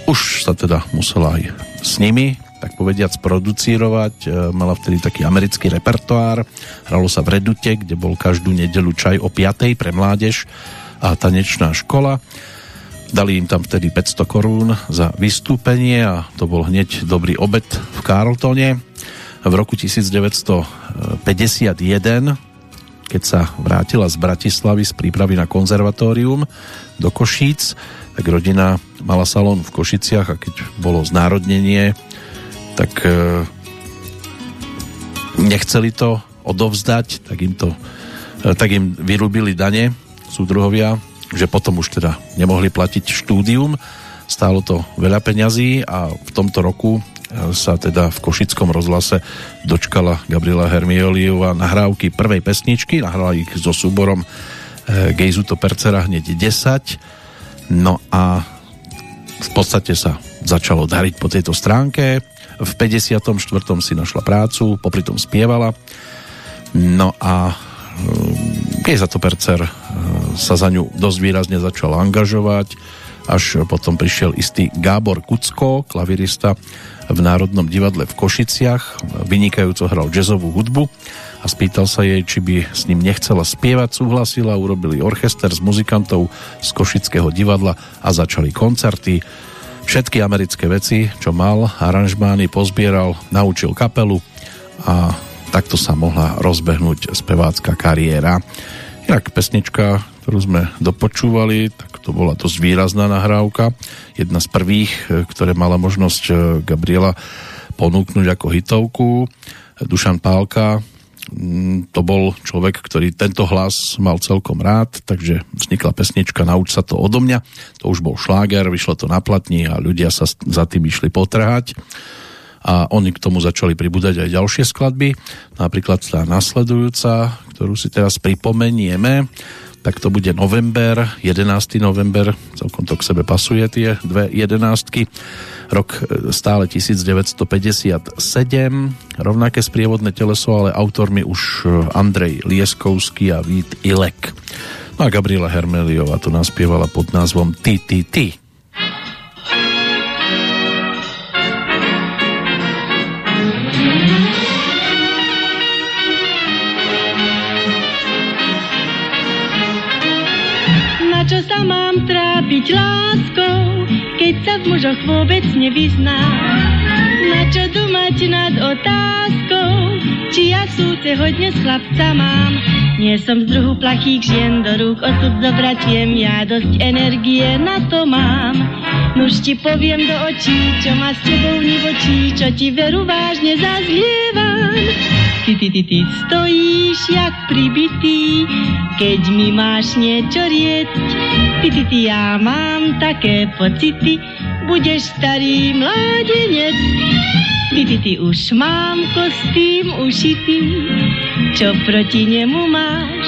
už sa teda musela aj s nimi tak povediac producírovať. E, Mala vtedy taký americký repertoár. Hralo sa v Redute, kde bol každú nedelu čaj o 5. pre mládež a tanečná škola. Dali im tam vtedy 500 korún za vystúpenie a to bol hneď dobrý obed v Carltone. V roku 1951, keď sa vrátila z Bratislavy z prípravy na konzervatórium do Košíc, tak rodina mala salón v Košiciach a keď bolo znárodnenie, tak e, nechceli to odovzdať, tak im, to, e, tak im vyrúbili dane súdruhovia, že potom už teda nemohli platiť štúdium, stálo to veľa peňazí a v tomto roku sa teda v Košickom rozhlase dočkala Gabriela Hermioliova nahrávky prvej pesničky, nahrala ich so súborom e, Gejzu to Percera hneď 10 no a v podstate sa začalo dariť po tejto stránke. V 54. si našla prácu, popri tom spievala. No a Gejza to Percer e, sa za ňu dosť výrazne začal angažovať až potom prišiel istý Gábor Kucko, klavirista v Národnom divadle v Košiciach. Vynikajúco hral jazzovú hudbu a spýtal sa jej, či by s ním nechcela spievať. Súhlasila, urobili orchester s muzikantov z Košického divadla a začali koncerty. Všetky americké veci, čo mal, aranžmány pozbieral, naučil kapelu a takto sa mohla rozbehnúť spevácka kariéra. Inak pesnička, ktorú sme dopočúvali, tak to bola dosť výrazná nahrávka. Jedna z prvých, e, ktoré mala možnosť e, Gabriela ponúknuť ako hitovku. Dušan Pálka, mm, to bol človek, ktorý tento hlas mal celkom rád, takže vznikla pesnička Nauč sa to odo mňa. To už bol šláger, vyšlo to na platni a ľudia sa za tým išli potrhať a oni k tomu začali pribúdať aj ďalšie skladby, napríklad tá nasledujúca, ktorú si teraz pripomenieme, tak to bude november, 11. november, celkom to k sebe pasuje tie dve jedenástky. Rok e, stále 1957, rovnaké sprievodné teleso, ale autormi už e, Andrej Lieskovský a Vít Ilek. No a Gabriela Hermeliová to naspievala pod názvom Ty, ty, ty. Trápiť láskou, keď sa v mužoch vôbec nevyznám. Na čo dumať nad otázkou, či ja súce hodne z chlapca mám. Nie som z druhu plachých žien, do rúk osud zobratiem, ja dosť energie na to mám. Nuž ti poviem do očí, čo ma s tebou nivočí, čo ti veru vážne zazlievam. Ty, ty, ty, ty stojíš jak pribitý, keď mi máš niečo rieť. Ty, ty, ty, ja mám také pocity, budeš starý mládenec. Ty, ty, ty, už mám kostým ušitý, čo proti nemu máš.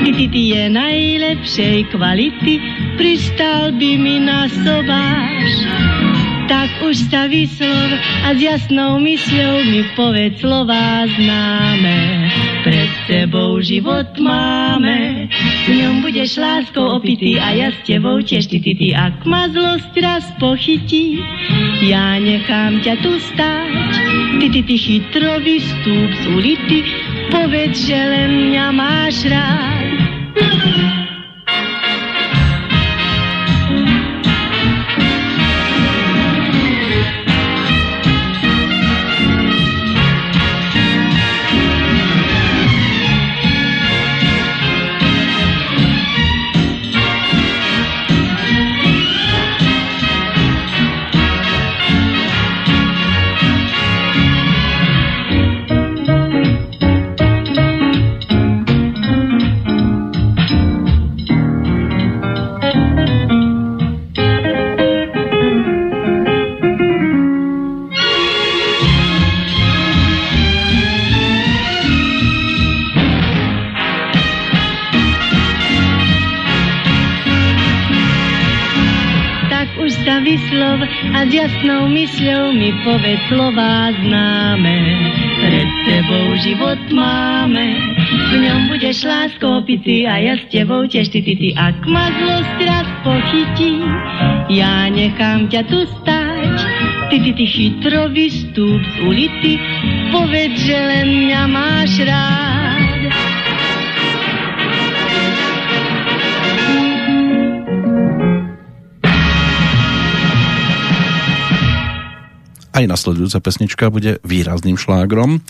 Ty, ty, ty je najlepšej kvality, pristal by mi na sobáš tak už sa vyslov a s jasnou mysľou mi povedz slova známe. Pred sebou život máme, v ňom budeš láskou opitý a ja s tebou tiež ty, ty, ty. Ak ma zlosť raz pochytí, ja nechám ťa tu stáť. Ty, ty, ty chytro vystúp z ulity, povedz, že len mňa máš rád. Jasnou mysľou mi povedz slova známe. Pred tebou život máme, v ňom budeš lásko opity a ja s tebou tiež ty, ty, ty. Ak ma zlosť raz pochytí, ja nechám ťa tu stáť. Ty, ty, ty chytro vystúp z ulity, povedz, že len mňa máš rád. Aj nasledujúca pesnička bude výrazným šlágrom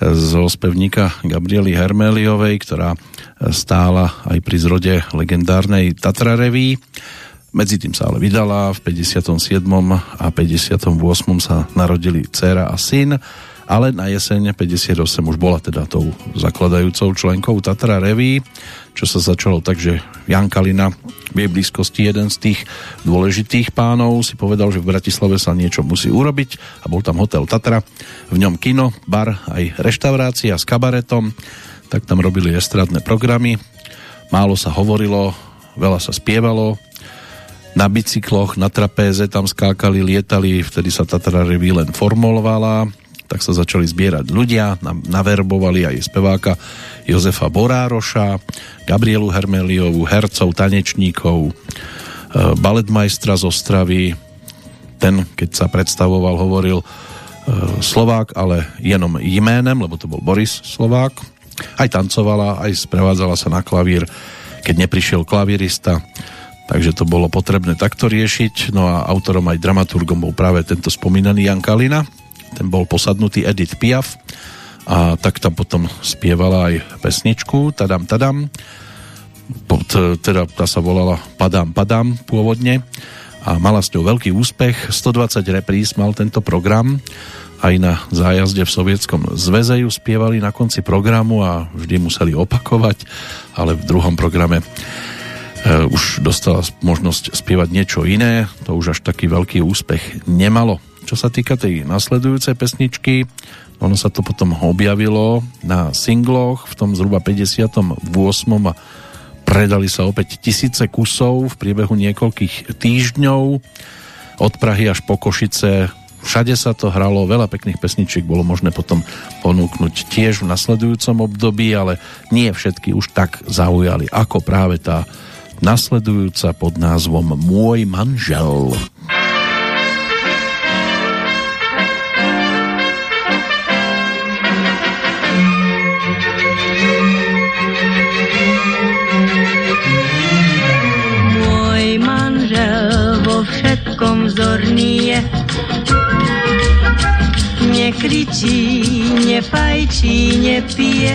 zo spevníka Gabriely Hermeliovej, ktorá stála aj pri zrode legendárnej Tatra Reví. Medzi tým sa ale vydala, v 57. a 58. sa narodili dcéra a syn ale na jeseň 58 už bola teda tou zakladajúcou členkou Tatra Reví, čo sa začalo tak, že Jan Kalina v jej blízkosti jeden z tých dôležitých pánov. Si povedal, že v Bratislave sa niečo musí urobiť a bol tam hotel Tatra, v ňom kino, bar, aj reštaurácia s kabaretom, tak tam robili estradné programy, málo sa hovorilo, veľa sa spievalo, na bicykloch, na trapéze tam skákali, lietali, vtedy sa Tatra Revy len formulovala, tak sa začali zbierať ľudia, naverbovali aj speváka Jozefa Borároša, Gabrielu Hermeliovu, hercov, tanečníkov, e, baletmajstra z Ostravy. Ten, keď sa predstavoval, hovoril e, Slovák, ale jenom jménem, lebo to bol Boris Slovák. Aj tancovala, aj sprevádzala sa na klavír, keď neprišiel klavírista. Takže to bolo potrebné takto riešiť. No a autorom aj dramaturgom bol práve tento spomínaný Jan Kalina, ten bol posadnutý Edith Piaf a tak tam potom spievala aj pesničku Tadam Tadam. Pod, teda tá sa volala Padam Padam pôvodne a mala s ňou veľký úspech. 120 repríz mal tento program. Aj na zájazde v Sovietskom zväze ju spievali na konci programu a vždy museli opakovať ale v druhom programe e, už dostala možnosť spievať niečo iné. To už až taký veľký úspech nemalo čo sa týka tej nasledujúcej pesničky, ono sa to potom objavilo na singloch v tom zhruba 58. a Predali sa opäť tisíce kusov v priebehu niekoľkých týždňov. Od Prahy až po Košice všade sa to hralo, veľa pekných pesničiek bolo možné potom ponúknuť tiež v nasledujúcom období, ale nie všetky už tak zaujali ako práve tá nasledujúca pod názvom Môj manžel. Všetkom vzorný je. Nekričí, nefajčí, nepije.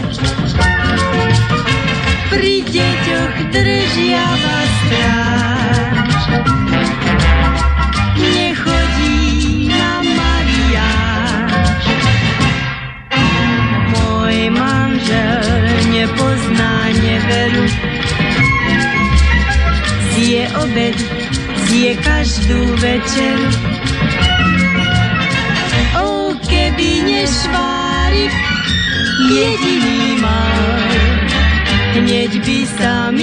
Pri deťoch držiava stráž. Nechodí na mariáž. Môj manžel nepozná neveru. Zje obed je každú večer. O, keby nešvárik jediný mal, hneď by sa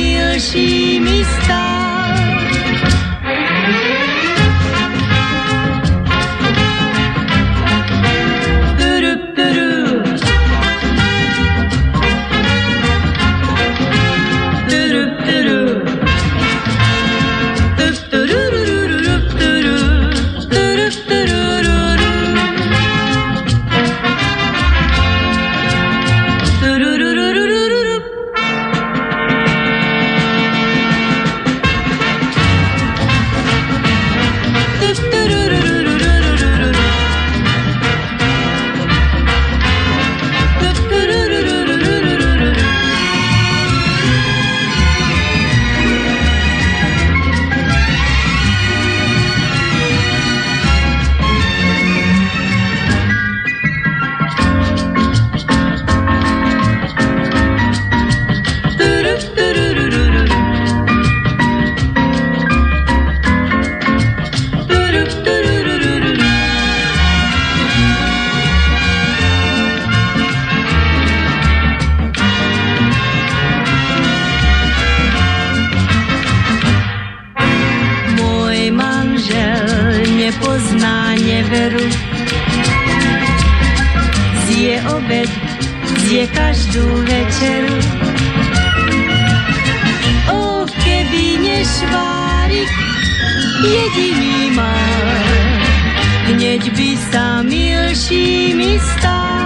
milšími stal.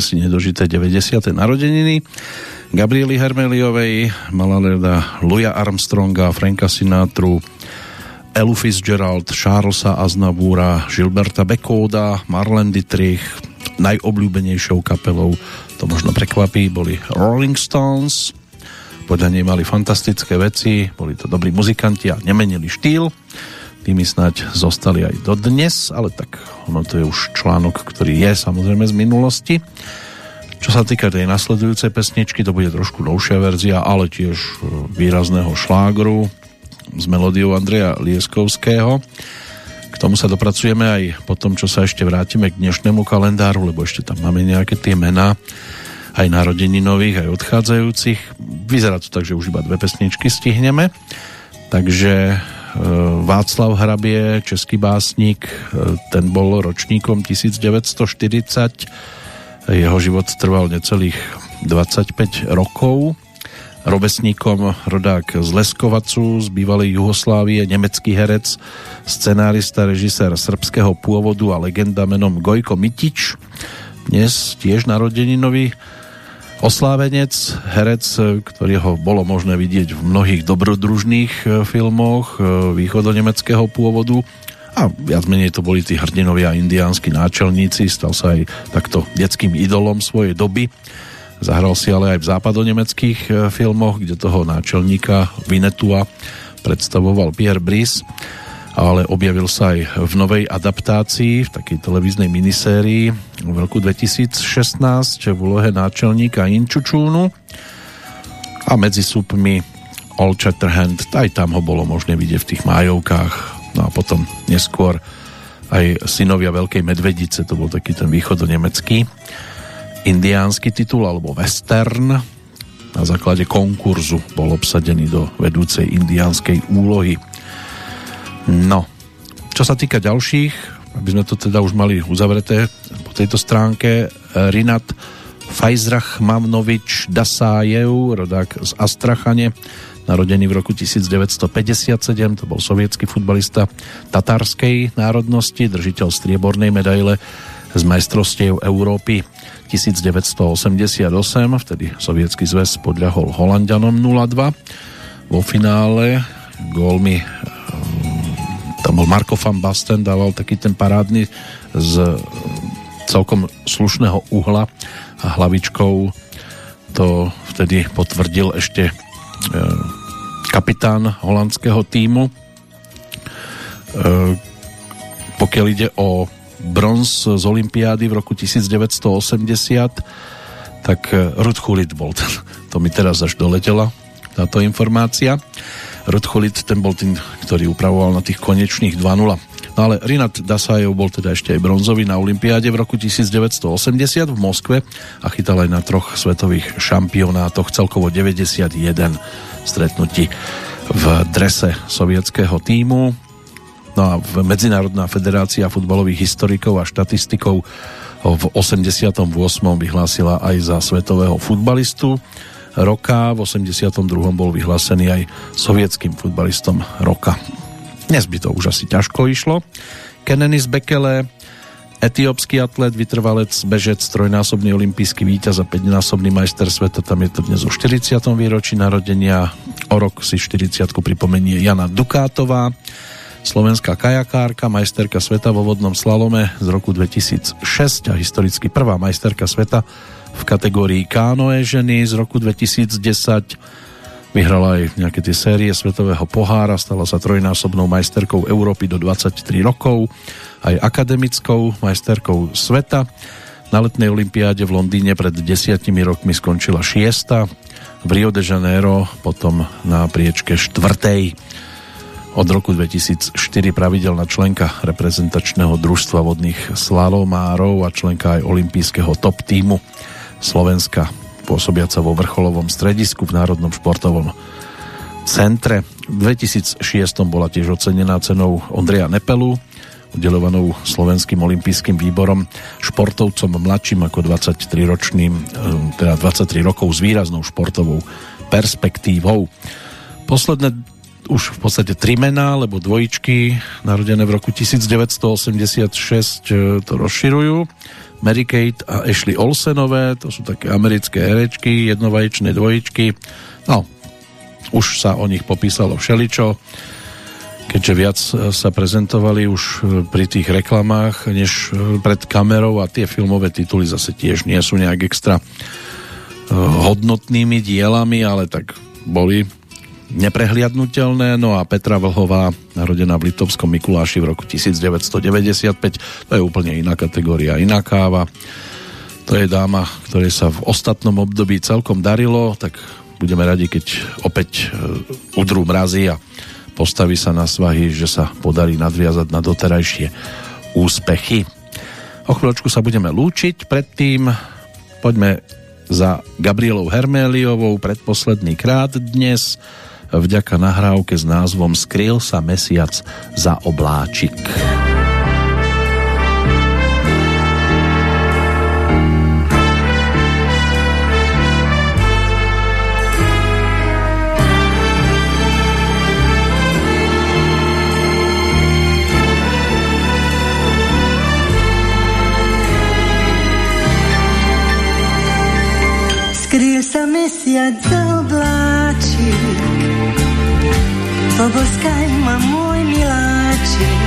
si nedožité 90. narodeniny. Gabrieli Hermeliovej, mala leda Luja Armstronga, Franka Sinatru, Elu Fitzgerald, Charlesa Aznavúra, Gilberta Bekóda, Marlene Dietrich, najobľúbenejšou kapelou, to možno prekvapí, boli Rolling Stones, podľa nej mali fantastické veci, boli to dobrí muzikanti a nemenili štýl. Tými snať zostali aj dodnes, ale tak ono to je už článok, ktorý je samozrejme z minulosti. Čo sa týka tej nasledujúcej pesničky, to bude trošku novšia verzia, ale tiež e, výrazného šlágru s melódiou Andreja Lieskovského. K tomu sa dopracujeme aj po tom, čo sa ešte vrátime k dnešnému kalendáru, lebo ešte tam máme nejaké tie mená aj narodení nových, aj odchádzajúcich. Vyzerá to tak, že už iba dve pesničky stihneme. Takže E, Václav Hrabie, český básnik, e, ten bol ročníkom 1940. Jeho život trval necelých 25 rokov. Robesníkom rodák z Leskovacu, z bývalej Jugoslávie, nemecký herec, scenárista, režisér srbského pôvodu a legenda menom Gojko Mitič. Dnes tiež narodeninový oslávenec, herec, ktorého bolo možné vidieť v mnohých dobrodružných e, filmoch e, východonemeckého pôvodu a viac menej to boli tí hrdinovia indiánsky náčelníci, stal sa aj takto detským idolom svojej doby. Zahral si ale aj v západonemeckých e, filmoch, kde toho náčelníka Vinetua predstavoval Pierre Brice ale objavil sa aj v novej adaptácii, v takej televíznej minisérii v roku 2016 v úlohe náčelníka Inčučúnu a medzi súpmi All Chatterhand, aj tam ho bolo možné vidieť v tých májovkách. No a potom neskôr aj synovia Veľkej Medvedice, to bol taký ten východonemecký indiánsky titul alebo western. Na základe konkurzu bol obsadený do vedúcej indiánskej úlohy. No, čo sa týka ďalších, aby sme to teda už mali uzavreté po tejto stránke, Rinat Fajzrach Mavnovič Dasájev, rodák z Astrachane, narodený v roku 1957, to bol sovietský futbalista tatárskej národnosti, držiteľ striebornej medaile z majstrovstiev Európy 1988, vtedy sovietský zväz podľahol Holandianom 0-2. Vo finále gólmi ehm, tam bol Marko van Basten, dával taký ten parádny z celkom slušného uhla a hlavičkou to vtedy potvrdil ešte ehm, kapitán holandského týmu. E, pokiaľ ide o bronz z Olympiády v roku 1980, tak Rud Chulit bol ten, to mi teraz až doletela táto informácia. Rud ten bol tým, ktorý upravoval na tých konečných 2-0. No ale Rinat Dasajov bol teda ešte aj bronzový na Olympiáde v roku 1980 v Moskve a chytal aj na troch svetových šampionátoch, celkovo 91 stretnutí v drese sovietského týmu. No a Medzinárodná federácia futbalových historikov a štatistikov v 88. vyhlásila aj za svetového futbalistu roka. V 82. bol vyhlásený aj sovietským futbalistom roka. Dnes by to už asi ťažko išlo. Kenenis Bekele Etiópsky atlet, vytrvalec, bežec, trojnásobný olimpijský víťaz a 5-násobný majster sveta, tam je to dnes o 40. výročí narodenia. O rok si 40 pripomenie Jana Dukátová, slovenská kajakárka, majsterka sveta vo vodnom slalome z roku 2006 a historicky prvá majsterka sveta v kategórii kánoe ženy z roku 2010 vyhrala aj nejaké tie série svetového pohára, stala sa trojnásobnou majsterkou Európy do 23 rokov aj akademickou majsterkou sveta. Na letnej olympiáde v Londýne pred desiatimi rokmi skončila šiesta, v Rio de Janeiro potom na priečke štvrtej. Od roku 2004 pravidelná členka reprezentačného družstva vodných slalomárov a členka aj olympijského top týmu Slovenska, pôsobiaca vo vrcholovom stredisku v Národnom športovom centre. V 2006 bola tiež ocenená cenou Ondreja Nepelu udelovanou Slovenským olympijským výborom športovcom mladším ako 23-ročným, eh, teda 23 rokov s výraznou športovou perspektívou. Posledné už v podstate tri mená, lebo dvojičky narodené v roku 1986 eh, to rozširujú. Mary Kate a Ashley Olsenové, to sú také americké herečky, jednovaječné dvojičky. No, už sa o nich popísalo všeličo keďže viac e, sa prezentovali už e, pri tých reklamách než e, pred kamerou a tie filmové tituly zase tiež nie sú nejak extra hodnotnými dielami, ale tak boli neprehliadnutelné. No a Petra Vlhová, narodená v Litovskom Mikuláši v roku 1995, to je úplne iná kategória, iná káva. To je dáma, ktorej sa v ostatnom období celkom darilo, tak budeme radi, keď opäť udrú mrazy a postaví sa na svahy, že sa podarí nadviazať na doterajšie úspechy. O chvíľočku sa budeme lúčiť, predtým poďme za Gabrielou Herméliovou predposledný krát dnes vďaka nahrávke s názvom Skryl sa mesiac za obláčik. mesiac zaobláčik, poboskaj ma môj miláčik.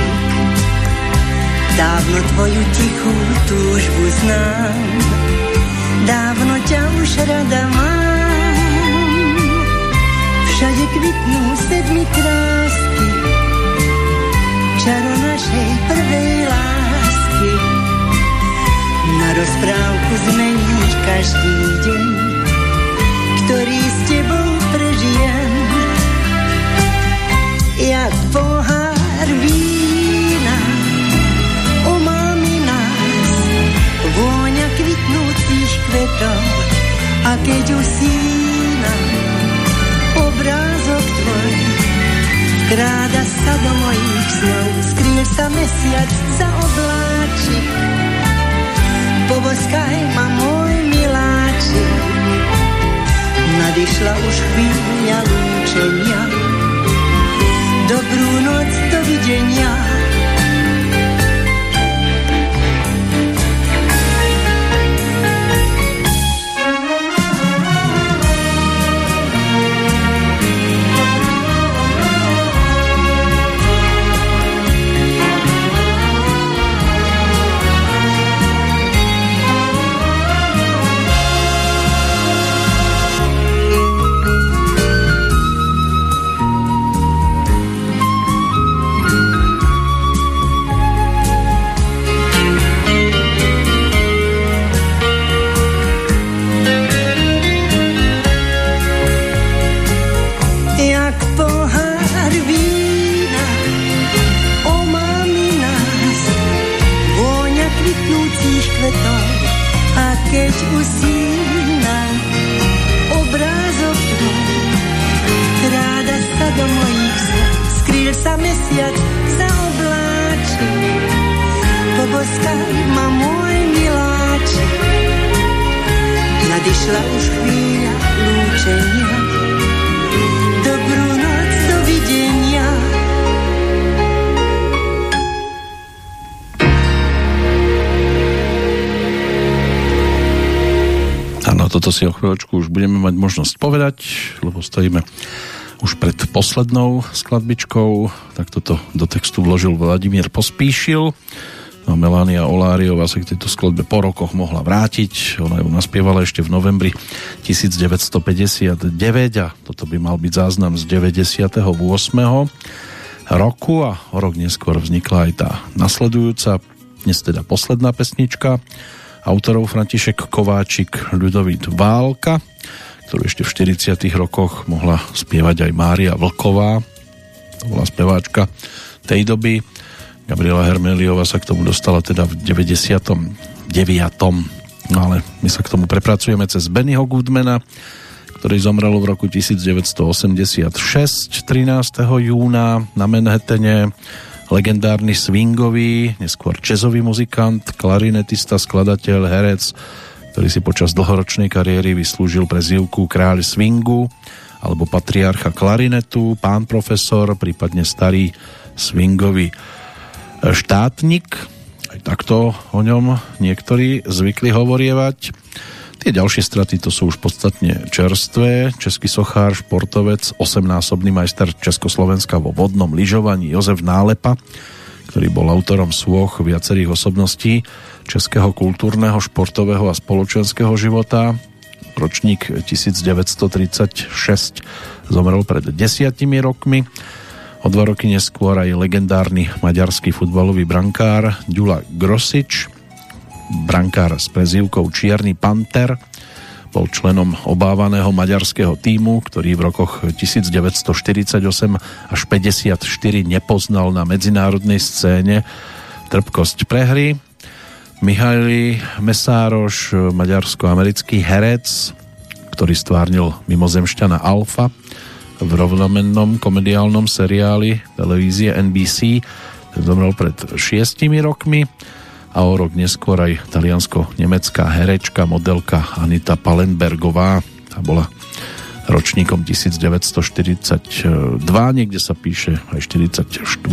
Dávno tvoju tichú túžbu znám, dávno ťa už rada mám. Všade kvitnú sedmi krásky, čaro našej prvej lásky. Na rozprávku zmeníš každý deň, ktorý s tebou prežijem jak pohár vína. Umami nás vôňa kvitnúcich kvetov a keď usína obrázok tvoj vkráda sa do mojich snov, skrýl sa mesiac za oblak budeme mať možnosť povedať, lebo stojíme už pred poslednou skladbičkou, tak toto do textu vložil Vladimír Pospíšil. No a Melania Oláriová sa k tejto skladbe po rokoch mohla vrátiť. Ona ju naspievala ešte v novembri 1959 a toto by mal byť záznam z 98. roku a o rok neskôr vznikla aj tá nasledujúca, dnes teda posledná pesnička autorov František Kováčik, Ľudovít Válka, ktorú ešte v 40 rokoch mohla spievať aj Mária Vlková, to bola speváčka tej doby. Gabriela Hermeliova sa k tomu dostala teda v 99. No ale my sa k tomu prepracujeme cez Bennyho Goodmana, ktorý zomrel v roku 1986, 13. júna na Manhattane legendárny swingový, neskôr jazzový muzikant, klarinetista, skladateľ, herec, ktorý si počas dlhoročnej kariéry vyslúžil prezývku Kráľ swingu alebo patriarcha klarinetu, pán profesor, prípadne starý swingový štátnik. Aj takto o ňom niektorí zvykli hovorievať. Tie ďalšie straty to sú už podstatne čerstvé. Český sochár, športovec, 8-násobný majster Československa vo vodnom lyžovaní Jozef Nálepa, ktorý bol autorom svoch viacerých osobností českého kultúrneho, športového a spoločenského života. Ročník 1936 zomrel pred desiatimi rokmi. O dva roky neskôr aj legendárny maďarský futbalový brankár Ďula Grosič, brankár s prezývkou Čierny Panter, bol členom obávaného maďarského týmu, ktorý v rokoch 1948 až 54 nepoznal na medzinárodnej scéne trpkosť prehry. Mihaly Mesároš, maďarsko-americký herec, ktorý stvárnil mimozemšťana Alfa, v rovnomennom komediálnom seriáli televízie NBC. Ten zomrel pred šiestimi rokmi a o rok neskôr aj taliansko-nemecká herečka, modelka Anita Palenbergová. Tá bola ročníkom 1942, niekde sa píše aj 44.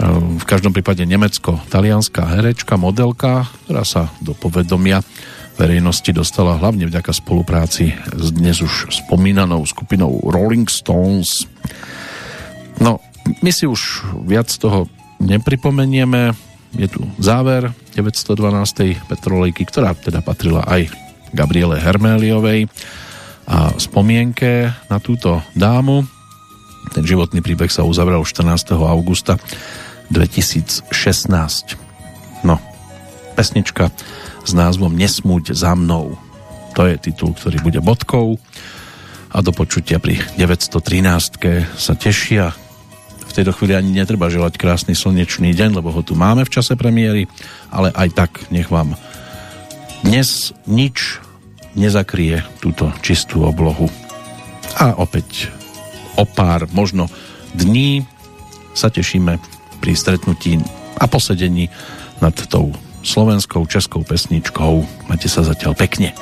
V každom prípade nemecko-talianská herečka, modelka, ktorá sa do povedomia verejnosti dostala hlavne vďaka spolupráci s dnes už spomínanou skupinou Rolling Stones. No, my si už viac toho nepripomenieme. Je tu záver 912. Petrolejky, ktorá teda patrila aj Gabriele Herméliovej a spomienke na túto dámu. Ten životný príbeh sa uzavrel 14. augusta 2016. No, pesnička s názvom Nesmúť za mnou. To je titul, ktorý bude bodkou a do počutia pri 913 sa tešia. V tejto chvíli ani netreba želať krásny slnečný deň, lebo ho tu máme v čase premiéry, ale aj tak nech vám dnes nič nezakrie túto čistú oblohu. A opäť o pár, možno dní sa tešíme pri stretnutí a posedení nad tou slovenskou, českou pesničkou. Máte sa zatiaľ pekne.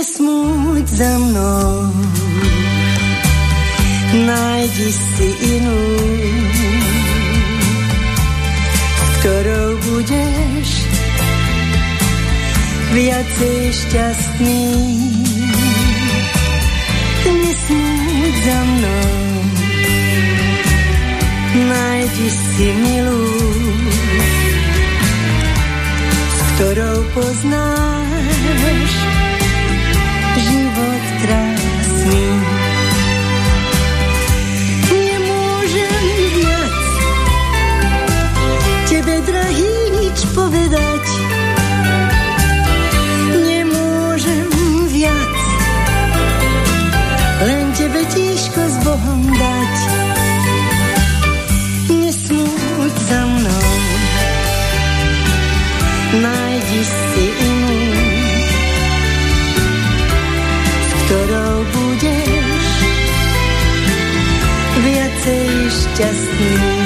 Nesmúť za mnou, nájdi si viacej šťastný. Nesmúť za mnou, nájdi si milú, s ktorou poznáš život krásny. Nemôžem viac tebe, drahý, nič povedať. Bohom dať. Nesmúť za mnou, nájdi si inú, s ktorou budeš viacej šťastný.